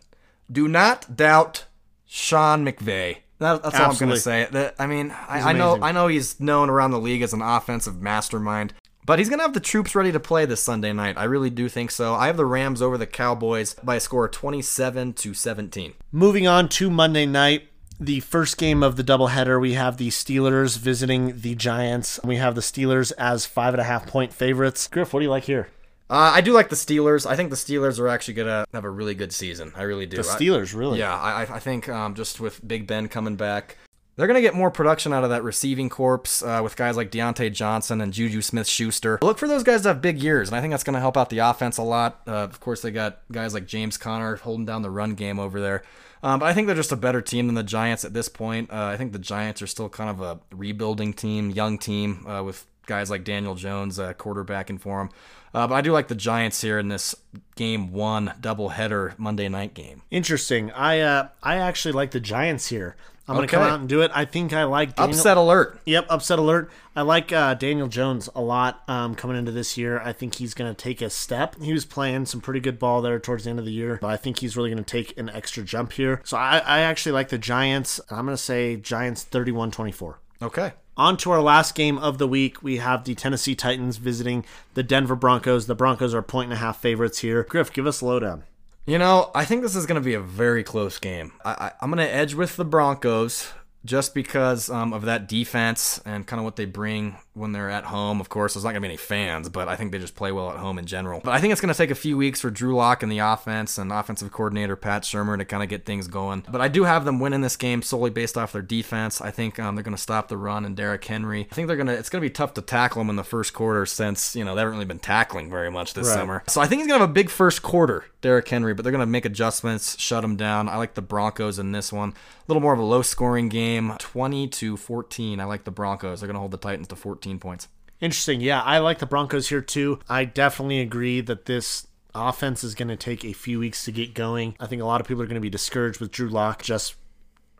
Do not doubt Sean McVay. That, that's all I'm going to say. That, I mean, I, I know. I know he's known around the league as an offensive mastermind. But he's going to have the troops ready to play this Sunday night. I really do think so. I have the Rams over the Cowboys by a score of 27 to 17. Moving on to Monday night, the first game of the doubleheader, we have the Steelers visiting the Giants. We have the Steelers as five and a half point favorites. Griff, what do you like here? Uh, I do like the Steelers. I think the Steelers are actually going to have a really good season. I really do. The I- Steelers, really? Yeah, I, I think um, just with Big Ben coming back, they're going to get more production out of that receiving corpse uh, with guys like Diontae Johnson and Juju Smith Schuster. Look for those guys to have big years, and I think that's going to help out the offense a lot. Uh, of course, they got guys like James Conner holding down the run game over there. Um, but I think they're just a better team than the Giants at this point. Uh, I think the Giants are still kind of a rebuilding team, young team uh, with guys like Daniel Jones uh, quarterbacking for him. Uh, but I do like the Giants here in this game one doubleheader Monday night game. Interesting. I uh, I actually like the Giants here. I'm going to come out and do it. I think I like Daniel- Upset alert. Yep, upset alert. I like uh, Daniel Jones a lot um, coming into this year. I think he's going to take a step. He was playing some pretty good ball there towards the end of the year, but I think he's really going to take an extra jump here. So I, I actually like the Giants. I'm going to say Giants 31 24. Okay. On to our last game of the week. We have the Tennessee Titans visiting the Denver Broncos. The Broncos are point and a half favorites here. Griff, give us a lowdown. You know, I think this is going to be a very close game. I, I'm going to edge with the Broncos just because um, of that defense and kind of what they bring when they're at home. Of course, there's not going to be any fans, but I think they just play well at home in general. But I think it's going to take a few weeks for Drew Lock and the offense and offensive coordinator Pat Shurmur to kind of get things going. But I do have them winning this game solely based off their defense. I think um, they're going to stop the run and Derrick Henry. I think they're going to. It's going to be tough to tackle him in the first quarter since you know they haven't really been tackling very much this Right. summer. So I think he's going to have a big first quarter, Derrick Henry, but they're going to make adjustments, shut him down. I like the Broncos in this one. A little more of a low scoring game, 20 to 14. I like the Broncos. They're going to hold the Titans to 14 points. Interesting. Yeah, I like the Broncos here too. I definitely agree that this offense is going to take a few weeks to get going. I think a lot of people are going to be discouraged with Drew Lock just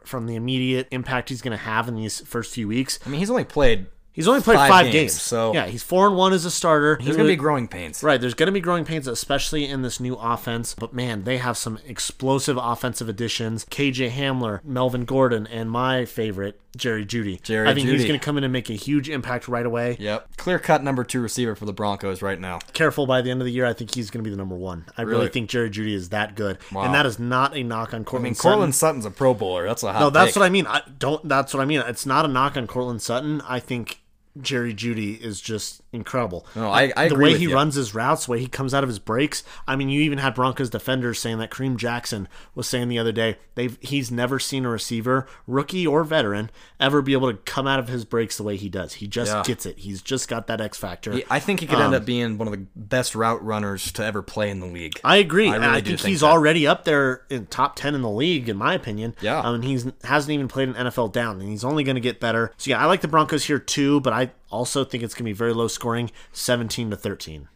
from the immediate impact he's going to have in these first few weeks. I mean, he's only played. He's only played Five five, games, games, so- yeah, he's four and one as a starter. He's going to be growing pains. Right, there's going to be growing pains, especially in this new offense. But man, they have some explosive offensive additions. KJ Hamler, Melvin Gordon, and my favorite, Jerry Jeudy. Jerry I think he's going to come in and make a huge impact right away. Yep. Clear cut number two receiver for the Broncos right now. Careful by the end of the year, I think he's going to be the number one. I really, Really? think Jerry Jeudy is that good, Wow. and that is not a knock on Courtland I Courtland. mean, Sutton. Courtland Sutton's a Pro Bowler. That's a hot No, that's take. what I mean. I don't. That's what I mean. It's not a knock on Courtland Sutton. I think Jerry Jeudy is just incredible. No, I- I the way he you. runs his routes, the way he comes out of his breaks. I mean, you even had Broncos defenders saying that Kareem Jackson was saying the other day they've he's never seen a receiver, rookie or veteran, ever be able to come out of his breaks the way he does. He just Yeah. gets it. He's just got that X factor. I think he could end Um, up being one of the best route runners to ever play in the league. I agree. I and really I think, think he's that. already up there in top ten in the league, in my opinion. Yeah. Um, and he's hasn't even played an NFL down, and he's only going to get better. So yeah, I like the Broncos here too, but I also think it's going to be very low scoring, seventeen to thirteen.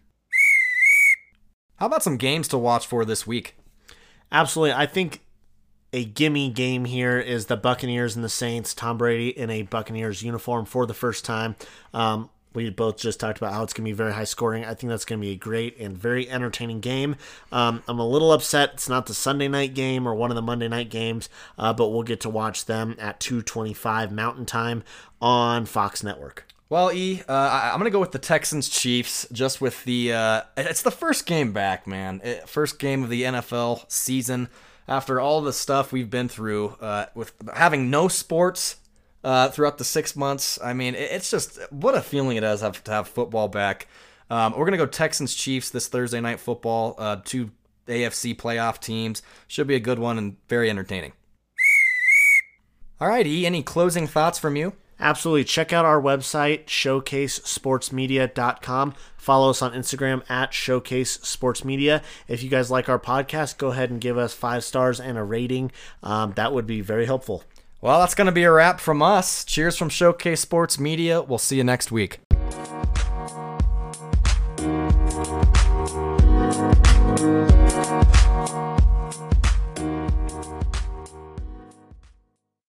How about some games to watch for this week? Absolutely, I think a gimme game here is the Buccaneers and the Saints. Tom Brady in a Buccaneers uniform for the first time. Um, we both just talked about how it's going to be very high scoring. I think that's going to be a great and very entertaining game. Um, I'm a little upset it's not the Sunday night game or one of the Monday night games, uh, but we'll get to watch them at 2:25 Mountain Time on Fox Network. Well, E, uh, I'm gonna go with the Texans Chiefs. Just with the, uh, it's the first game back, man. It- first game of the NFL season after all the stuff we've been through uh, with having no sports uh, throughout the six months. I mean, it- it's just what a feeling it is have, to have football back. Um, we're gonna go Texans Chiefs this Thursday night football. Uh, two AFC playoff teams should be a good one and very entertaining. All right, E, any closing thoughts from you? Absolutely. Check out our website, showcasesportsmedia.com. Follow us on Instagram at Showcase Sports Media. If you guys like our podcast, go ahead and give us five stars and a rating. Um, that would be very helpful. Well, that's going to be a wrap from us. Cheers from Showcase Sports Media. We'll see you next week. Thank you.